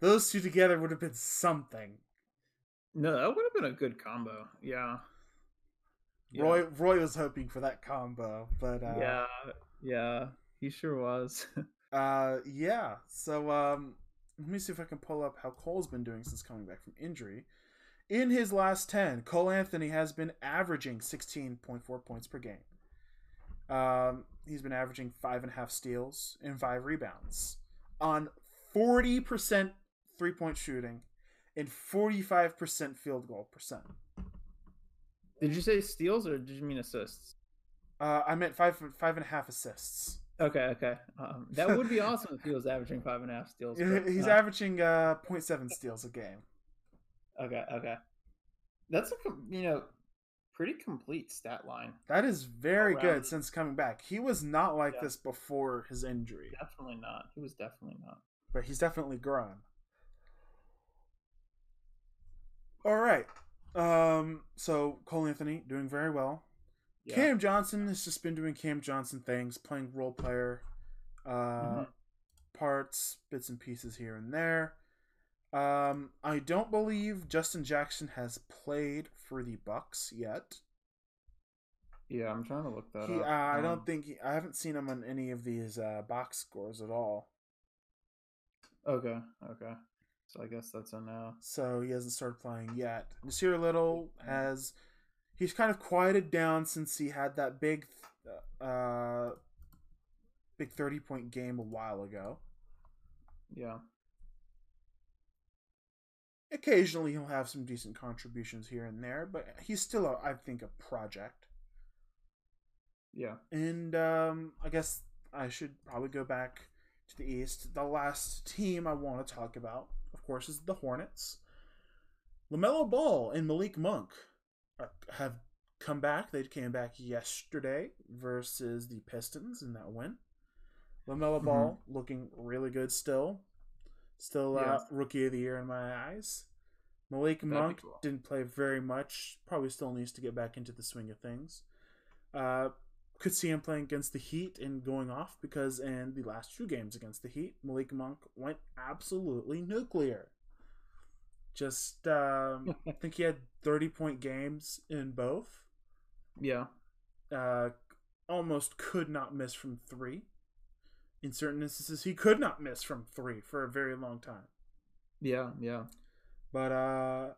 those two together would have been something. No, that would have been a good combo. Yeah. Yeah. Roy Roy was hoping for that combo, but uh, yeah, yeah, he sure was. Uh, yeah. So, um, let me see if I can pull up how Cole's been doing since coming back from injury. In his last 10, Cole Anthony has been averaging 16.4 points per game. Um, he's been averaging five and a half steals and five rebounds on 40% three point shooting and 45% field goal percent. Did you say steals or did you mean assists? Uh, I meant five five and a half assists. Okay, okay. Um, that would be awesome if he was averaging five and a half steals. but, He's uh, averaging uh, 0.7 steals a game. Okay, okay. That's a you know pretty complete stat line. That is very All good since coming back. He was not like Yeah. this before his injury, Definitely not. He was definitely not. but he's definitely grown. All right. Um, so Cole Anthony doing very well. Yeah. Cam Johnson has just been doing Cam Johnson things, playing role player uh, Mhm. parts, bits and pieces here and there. Um, I don't believe Justin Jackson has played for the Bucks yet. Yeah, I'm trying to look that He, up. uh, I Um, don't think he, I haven't seen him on any of these uh, box scores at all. Okay, okay. So I guess that's a no. So he hasn't started playing yet. Nassir Little has he's kind of quieted down since he had that big uh big 30 point game a while ago. Yeah. Occasionally he'll have some decent contributions here and there, but he's still a, I think a project. Yeah. And um, I guess I should probably go back to the East. The last team I want to talk about, course, is the Hornets. LaMelo Ball and Malik Monk are, have come back. They came back yesterday versus the Pistons in that win. LaMelo Mhm. Ball looking really good still. Still uh, rookie of the year in my eyes. Malik That'd Monk cool. didn't play very much. Probably still needs to get back into the swing of things. Uh, could see him playing against the Heat and going off because in the last two games against the Heat, Malik Monk went absolutely nuclear. Just, um, I think he had 30 point games in both. Yeah. Uh, almost could not miss from three. In certain instances, he could not miss from three for a very long time. Yeah. Yeah. But uh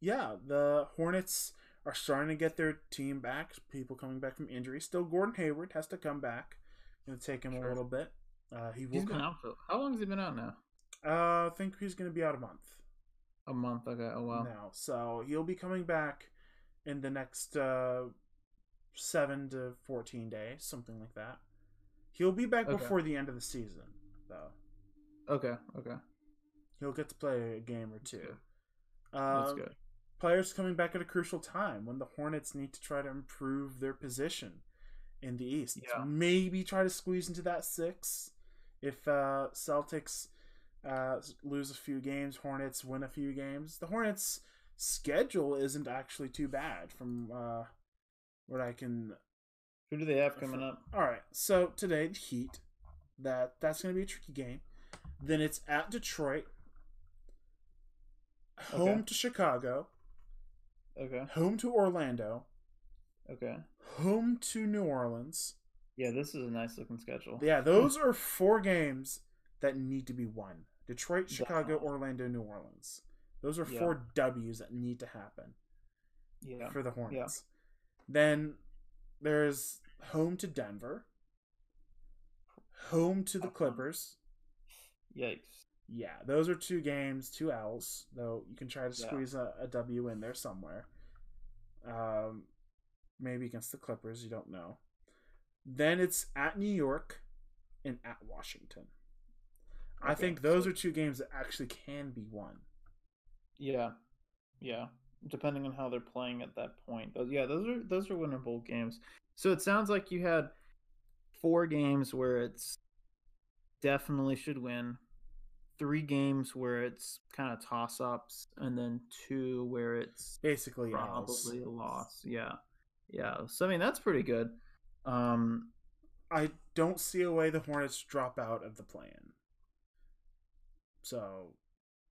yeah, the Hornets are starting to get their team back. People coming back from injury. Still Gordon Hayward has to come back. Gonna take him a little bit. Uh he will He's been come, out for how long has he been out now? uh I think he's gonna be out a month A month. Okay. Oh wow. now. So he'll be coming back in the next uh seven to fourteen days, something like that. He'll be back Okay. before the end of the season, though. Okay. Okay. He'll get to play a game or two. good. Uh, That's good. Players coming back at a crucial time when the Hornets need to try to improve their position in the East. Yeah. Maybe try to squeeze into that six. If uh, Celtics uh, lose a few games, Hornets win a few games. The Hornets' schedule isn't actually too bad from uh, what I can. Who do they have coming up? All right, so today the Heat. That that's going to be a tricky game. Then it's at Detroit. Home Okay. to Chicago. Okay. Home to Orlando. Okay. home to New Orleans. Yeah, this is a nice looking schedule. Yeah, those are four games that need to be won. Detroit, Chicago, Definitely. Orlando, New Orleans. Those are Yeah. four W's that need to happen Yeah. for the Hornets. Then there's home to Denver, home to the Uh-huh. Clippers. Yikes. Yeah, those are two games, two L's, though you can try to Yeah. squeeze a, a W in there somewhere. Um, maybe against the Clippers, you don't know. Then it's at New York and at Washington. I think those so- are two games that actually can be won. Yeah. Yeah. Depending on how they're playing at that point. Those yeah, those are those are winnable games. So it sounds like you had four games where it's definitely should win. Three games where it's kind of toss ups, and then two where it's Basically, probably a loss. Yeah, yeah. So I mean, that's pretty good. Um, I don't see a way the Hornets drop out of the plan. So,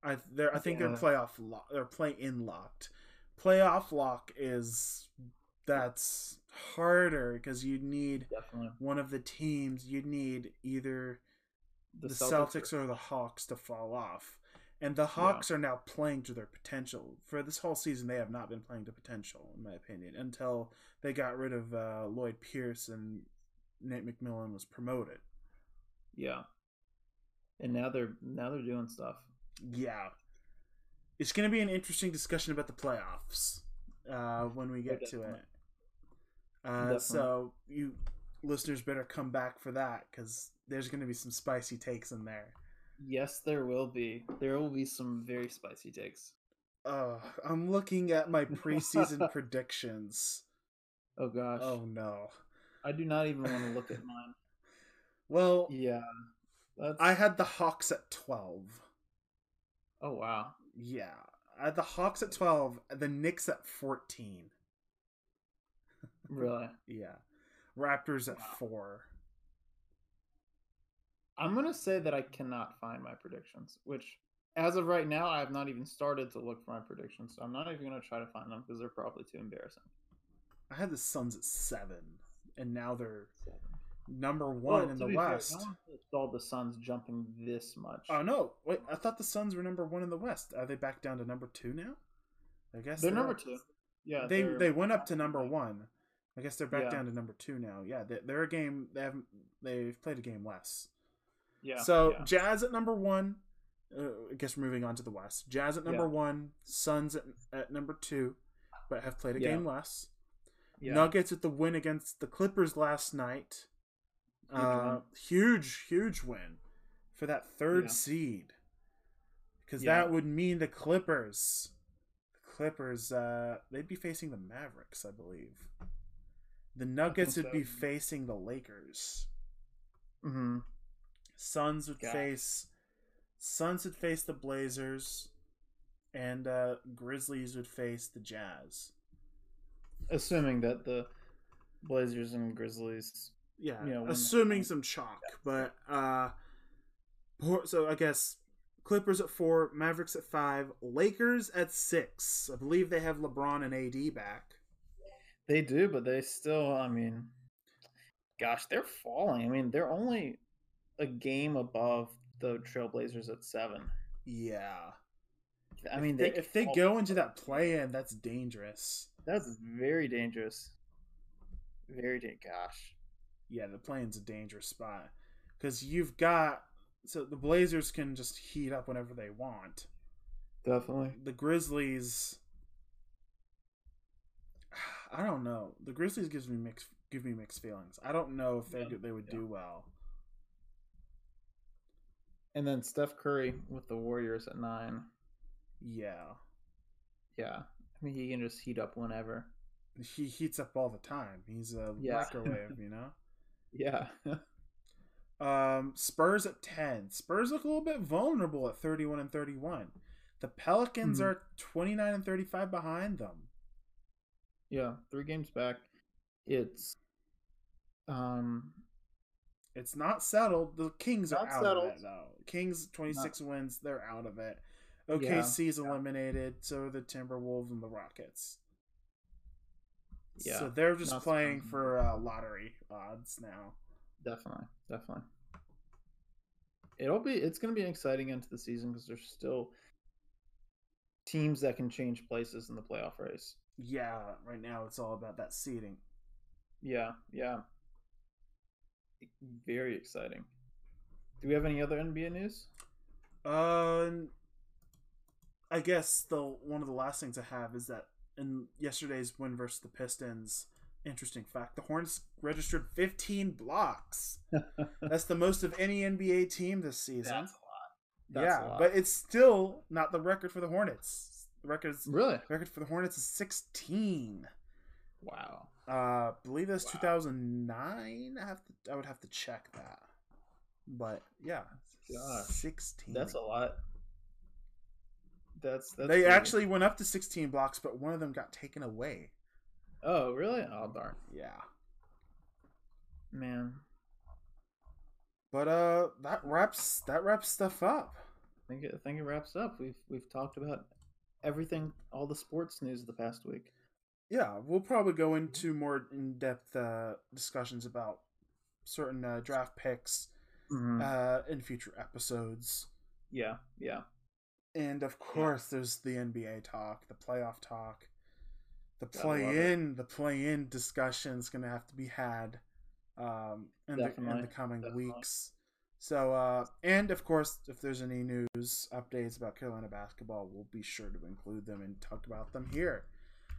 I they're I think Yeah. they're playoff lock. They're play in locked. Playoff lock is that's harder because you need definitely one of the teams. You need either the, Celtics Celtics, or the Hawks to fall off. And the Hawks are now playing to their potential. For this whole season, they have not been playing to potential, in my opinion, until they got rid of uh, Lloyd Pierce and Nate McMillan was promoted. Yeah. And now they're now they're doing stuff. Yeah. It's going to be an interesting discussion about the playoffs uh, when we get to it. Uh, so, you listeners better come back for that because there's going to be some spicy takes in there. Yes, there will be. There will be some very spicy takes. Uh, I'm looking at my preseason predictions. Oh gosh. Oh no. I do not even want to look at mine. Well, Yeah. That's I had the Hawks at 12. Oh wow. Yeah. I had the Hawks at 12, the Knicks at 14. Really. Yeah. Raptors at Wow. 4. I'm gonna say that I cannot find my predictions, which as of right now, I have not even started to look for my predictions. So I'm not even gonna try to find them because they're probably too embarrassing. I had the Suns at 7, and now they're number 1 Well, in the be fair, West. no one saw the Suns jumping this much. Oh no. Wait, I thought the Suns were number 1 in the West. Are they back down to number 2 now? I guess they're they number two. Yeah, they they went up to number one. I guess they're back Yeah. down to number two now. Yeah, they, they're a game. They haven't. They've played a game less. Yeah. so yeah. Jazz at number one. Uh, I guess we're moving on to the West. Jazz at number Yeah. one. Suns at, at number two, but have played a game less. Nuggets with the win against the Clippers last night. Huge uh, huge, huge win for that third seed. Because Yeah. that would mean the Clippers, the Clippers, uh, they'd be facing the Mavericks, I believe. The Nuggets would so. be facing the Lakers. Mhm. Suns would Gosh. face, Suns would face the Blazers, and uh, Grizzlies would face the Jazz. Assuming that the Blazers and Grizzlies. Yeah, you know, assuming some chalk, but uh, so I guess Clippers at four, Mavericks at five, Lakers at six. I believe they have LeBron and AD back. They do, but they still. I mean, gosh, they're falling. I mean, they're only a game above the Trailblazers at seven. Yeah, I mean, if they, if they go into that play-in, that's dangerous. that's very dangerous. Very da- gosh. Yeah, the play-in's a dangerous spot because you've got so the Blazers can just heat up whenever they want. Definitely. The Grizzlies, I don't know. The Grizzlies gives me mixed give me mixed feelings. I don't know if they Yeah, they would yeah. do well. And then Steph Curry with the Warriors at nine. Yeah, Yeah. I mean, he can just heat up whenever. he heats up all the time. He's a Yeah. microwave, you know. Yeah. Um, Spurs at ten. Spurs look a little bit vulnerable at thirty-one and thirty-one. The Pelicans Mhm. are twenty-nine and thirty-five behind them. Yeah. Three games back. It's um It's not settled. The Kings are out settled. of it though. Kings twenty-six wins. They're out of it. OKC's eliminated. So are the Timberwolves and the Rockets. Yeah, So they're just playing for uh, lottery odds now. definitely, definitely. It'll be it's going to be an exciting end to the season because there's still teams that can change places in the playoff race. Yeah, right now it's all about that seeding. Yeah, yeah. Very exciting. Do we have any other NBA news? Um, I guess the one of the last things I have is that in yesterday's win versus the Pistons, interesting fact: the Hornets registered 15 blocks. That's the most of any NBA team this season. That's a lot. That's yeah, a lot. but it's still not the record for the Hornets. The record's really? record for the Hornets is 16. Wow. Uh, believe that's Wow. 2009. I have to. I would have to check that. But yeah, gosh. 16. That's a lot. That's that's. they crazy. actually went up to 16 blocks, but one of them got taken away. Oh really? Oh darn, Yeah. man. But uh that wraps that wraps stuff up. I think it, I think it wraps up. We've we've talked about everything, all the sports news of the past week. Yeah, we'll probably go into more in-depth uh discussions about certain uh, draft picks uh in future episodes. yeah, yeah. And of course, there's the NBA talk, the playoff talk, the play in, the play in discussion is going to have to be had um, in, the, in the coming definitely. weeks. So, uh, and of course, if there's any news updates about Carolina basketball, we'll be sure to include them and talk about them here.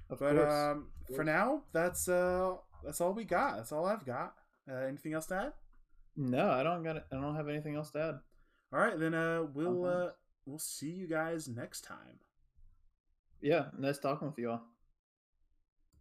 Of But course. um, for now, that's uh, that's all we got. That's all I've got. Uh, anything else to add? no, I don't got. I don't have anything else to add. All right, then uh, we'll uh, we'll see you guys next time. Yeah, nice talking with you all.